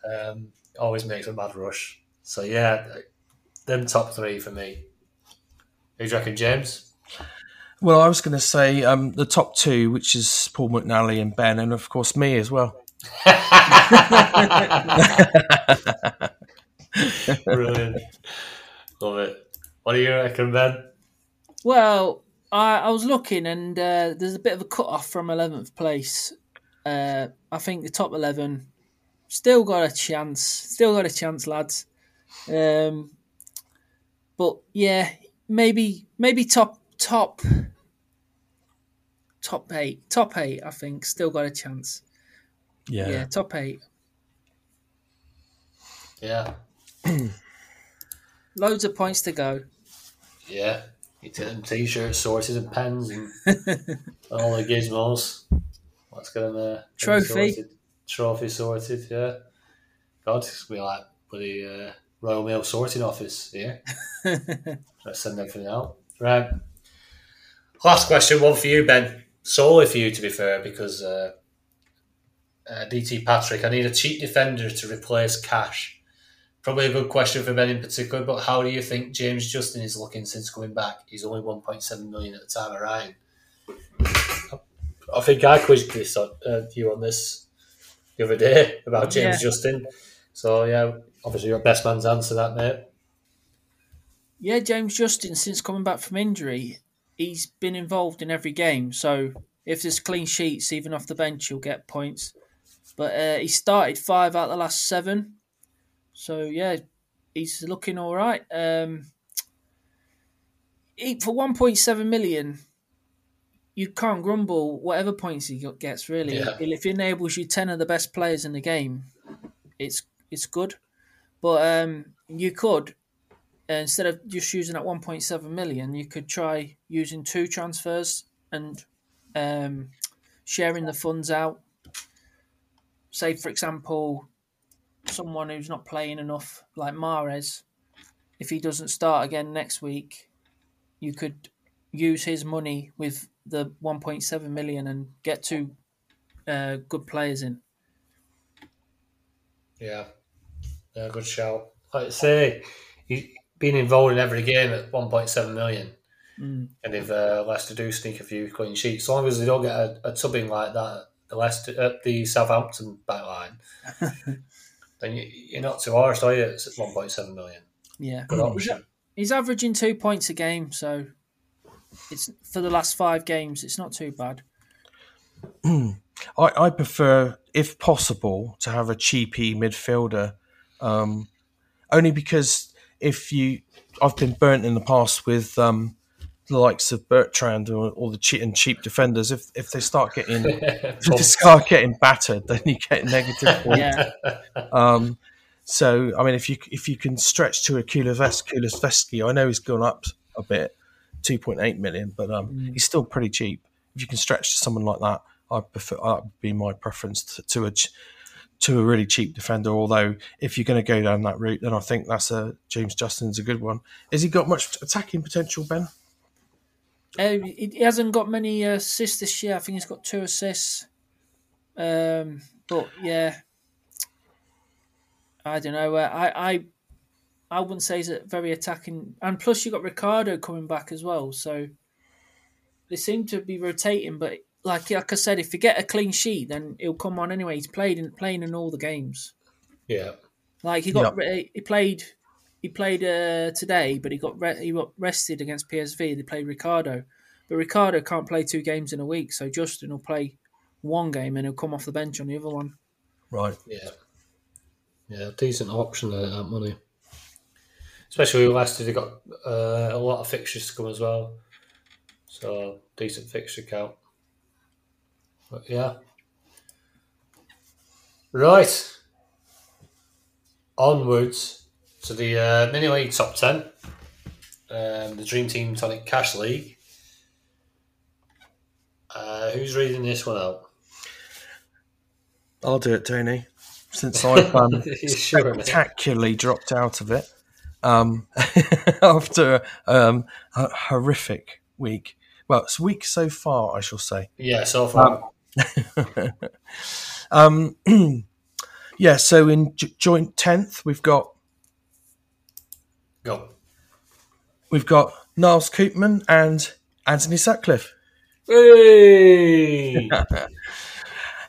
Um, always makes a mad rush. So yeah, them top three for me. Who do you reckon, James? Well, I was going to say um, the top two, which is Paul McNally and Ben, and of course me as well. Brilliant. Love it. What do you reckon, Ben? Well, I, I, I was looking, and uh, there's a bit of a cut off from eleventh place. Uh, I think the top eleven still got a chance. Still got a chance, lads. Um, but yeah, maybe maybe top top top eight, top eight. I think still got a chance. Yeah. Yeah, top eight. Yeah, Loads of points to go. yeah. You take them t-shirts sorted and pens and all the gizmos. Let's get them uh, Trophy. sorted. Trophy sorted. Yeah. God, it's gonna be like bloody uh, Royal Mail sorting office here. Let's send everything out. Right. Last question, one for you, Ben. Solely for you, to be fair, because uh, uh, DT Patrick, I need a cheap defender to replace Cash. Probably a good question for Ben in particular, but how do you think James Justin is looking since coming back? He's only 1.7 million at the time of Ryan. I think I quizzed this on, uh, you on this the other day about James Yeah. Justin. So, yeah, obviously, your best man's answer that, mate. Yeah, James Justin, since coming back from injury, he's been involved in every game. So if there's clean sheets, even off the bench, he'll get points. But uh, he started five out of the last seven. So yeah, he's looking all right. Um, he, for 1.7 million, you can't grumble whatever points he gets, really. Yeah. If he enables you 10 of the best players in the game, it's it's good. But um, you could uh, instead of just using that 1.7 million, you could try using two transfers and um, sharing the funds out. Say, for example, someone who's not playing enough, like Mahrez, if he doesn't start again next week, you could use his money with the 1.7 million and get two uh, good players in. Yeah, yeah, good shout. Like I say, been involved in every game at 1.7 million. Mm. And if uh, Leicester do sneak a few clean sheets, as long as they don't get a, a tubbing like that, the Leicester, uh, the Southampton back line, then you, you're not too harsh, are you? It's at 1.7 million. Yeah, Good he's, option. he's averaging two points a game, so it's for the last five games. It's not too bad. I, I prefer, if possible, to have a cheapy midfielder. Um, only because if you, I've been burnt in the past with um, the likes of Bertrand or, or the cheap and cheap defenders. If if they start getting if they start getting battered, then you get negative points. Yeah, Um, so I mean, if you if you can stretch to a Kulives- Kulusevski, I know he's gone up a bit, two point eight million, but um, he's still pretty cheap. If you can stretch to someone like that, I prefer that would be my preference to, to a ch- to a really cheap defender. Although if you're going to go down that route, then I think that's a James Justin's a good one. Has he got much attacking potential, Ben? uh, he hasn't got many assists this year. I think he's got two assists. Um, but yeah, I don't know. Uh, I I I wouldn't say he's a very attacking. And plus, you got Ricardo coming back as well, so they seem to be rotating. But like like I said, if you get a clean sheet, then he'll come on anyway. He's played in playing in all the games. Yeah. Like he got re- he played he played uh, today, but he got re- he got rested against PSV. They played Ricardo, but Ricardo can't play two games in a week, so Justin will play one game and he'll come off the bench on the other one. Right. Yeah. Yeah, decent option there at that money. Especially with Leicester, they've got uh, a lot of fixtures to come as well. So, decent fixture count. But yeah. Right. Onwards to the uh, Mini League Top 10. Um, the Dream Team Tonic Cash League. Uh, who's reading this one out? I'll do it, Tony. Since I've um, Sure, spectacularly dropped out of it um, after um, a horrific week. Well, it's week so far, I shall say. Yeah, so far. Um, yeah, so in j- joint tenth, we've got Go. we've got Niles Koopman and Anthony Sutcliffe. Hey!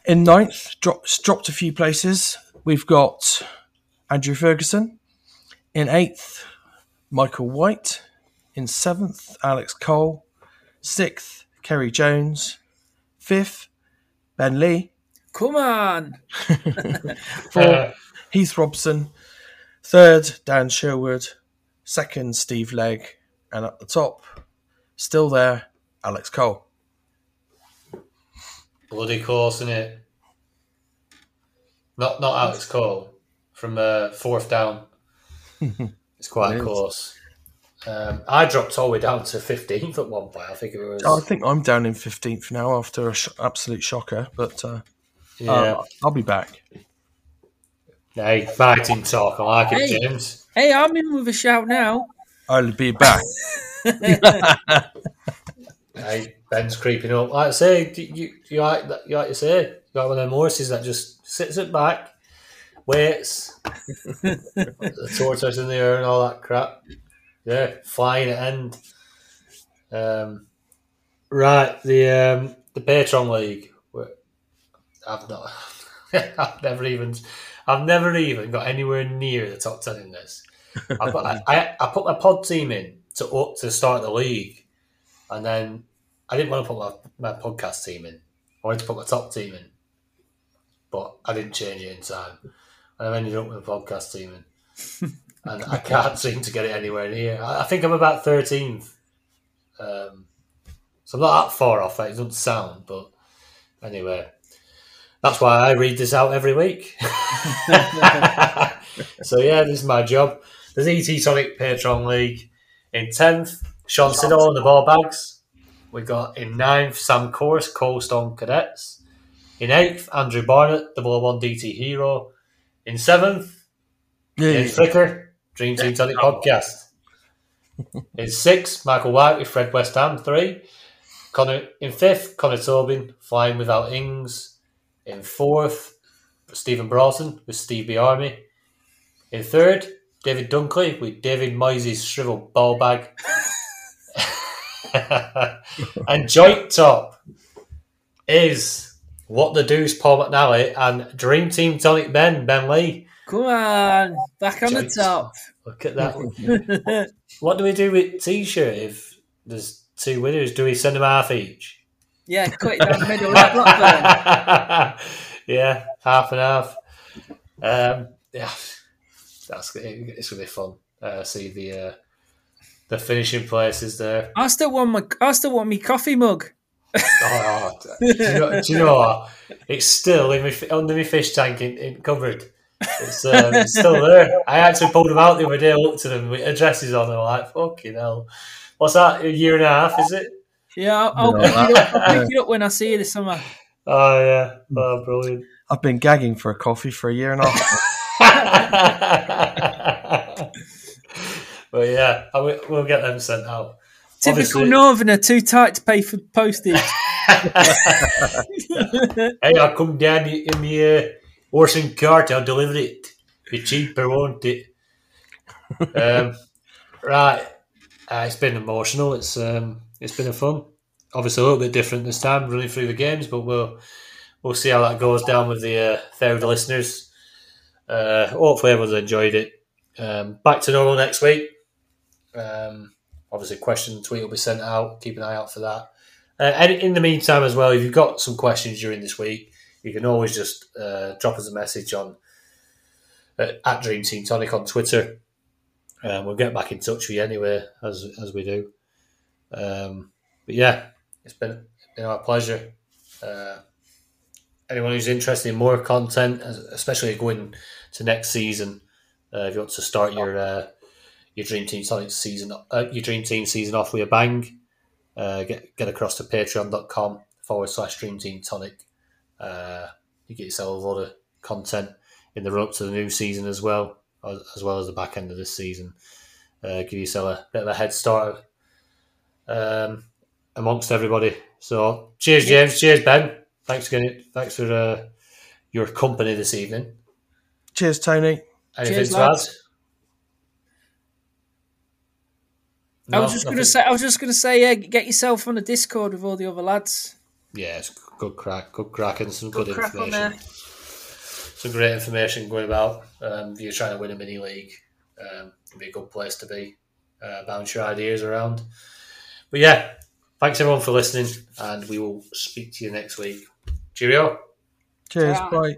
In ninth, dropped dropped a few places. We've got Andrew Ferguson. In eighth, Michael White. In seventh, Alex Cole. Sixth, Kerry Jones. Fifth, Ben Lee. Come on. Fourth, Heath Robson. Third, Dan Sherwood. Second, Steve Legg. And at the top, still there, Alex Cole. Bloody course, isn't it? Not not Alex Cole from uh, fourth down. it's quite It is. close. Um, I dropped all the way down to fifteenth at one point. I think it was. I think I'm down in 15th now after an sh- absolute shocker, but uh, yeah. uh, I'll be back. hey, fighting talk. I like it, James. Hey, I'm in with a shout now. I'll be back. Hey, Ben's creeping up. Like I say, you, you, you like that? You like to say, you like one of them horses that just sits at back, waits, the tortoise in the air and all that crap. Yeah, flying at end. Um, right, the um, the Patreon League. I've not. I've never even. I've never even got anywhere near the top ten in this. I, I, I put my pod team in to up to start the league, and then I didn't want to put my, my podcast team in. I wanted to put my top team in, but I didn't change it in time, and I ended up with a podcast team in, and I can't seem to get it anywhere near. I, I think I'm about thirteenth, um, so I'm not that far off. It doesn't sound, but anyway, that's why I read this out every week. so yeah, this is my job. There's DT Tonic Patreon League in tenth. Sean Siddall and the ball bags. We got in ninth Sam Course, Coldstone Cadets. In eighth, Andrew Barnett, the Ball One DT Hero. In seventh, Yeah, Ian Flicker, Dream Team Tonic Podcast. In sixth, Michael White with Fred West Ham, three. Connor in fifth, Connor Tobin, Flying Without Ings. In fourth, Stephen Broughton with Steve B. Army. In third, David Dunkley with David Moyes' shriveled ball bag. and joint top is What the Deuce Paul McNally and Dream Team Tonic Ben, Ben Lee. Come on. Back on the top. Look at that. what do we do with T-shirt if there's two winners? Do we send them half each? Yeah, cut it down the middle. Yeah, half and half. Um, yeah, that's it's gonna be fun. Uh, see the uh, the finishing places there. I still want my I still want me coffee mug. Oh, do, you know, do you know what? It's still in my, under my fish tank in, in cupboard. It's, um, it's still there. I actually pulled them out the other day. I looked at them with addresses on them. Like fucking hell. What's that? A year and a half? Is it? Yeah, I'll, I'll, No, pick, it up, I'll pick it up when I see you this summer. Oh yeah. Oh, brilliant. I've been gagging for a coffee for a year and a half. but yeah, I will, we'll get them sent out. Typical Obviously- Northerner, too tight to pay for postage. Hey, I'll come down in the uh, horse and cart. I'll deliver it. Be cheaper, won't it? um, right. Uh, it's been emotional. It's um, it's been a fun. Obviously, a little bit different this time, running through the games, but we'll we'll see how that goes down with the uh, third listeners. Uh, hopefully, everyone's enjoyed it. Um, back to normal next week. Um, obviously, question tweet will be sent out. Keep an eye out for that. Uh, and in the meantime, as well, if you've got some questions during this week, you can always just uh, drop us a message on uh, at Dream Team Tonic on Twitter. Um, we'll get back in touch with you anyway, as as we do. Um, but yeah, it's been been our pleasure. Uh, anyone who's interested in more content, especially going to next season, uh, if you want to start your uh, your Dream Team Tonic season, uh, your Dream Team season off with a bang, uh, get get across to patreon.com forward slash Dream Team Tonic. Uh, you get yourself a lot of content in the run up to the new season as well, as, as well as the back end of this season. Uh, give yourself a bit of a head start um, amongst everybody. So, cheers, James. Cheers, Ben. Thanks again. Thanks for uh, your company this evening. Cheers, Tony. Anything Cheers, to add? lads. I was No, just gonna say, I was just going to say, yeah, get yourself on a Discord with all the other lads. Yeah, it's good crack, good crack, and some good, Good crack information. there. Some great information going about. Um, if you're trying to win a mini league, um, it'd be a good place to be. Uh, bounce your ideas around. But yeah, Thanks everyone for listening, and we will speak to you next week. Cheerio. Cheers. Ta-ra. Bye.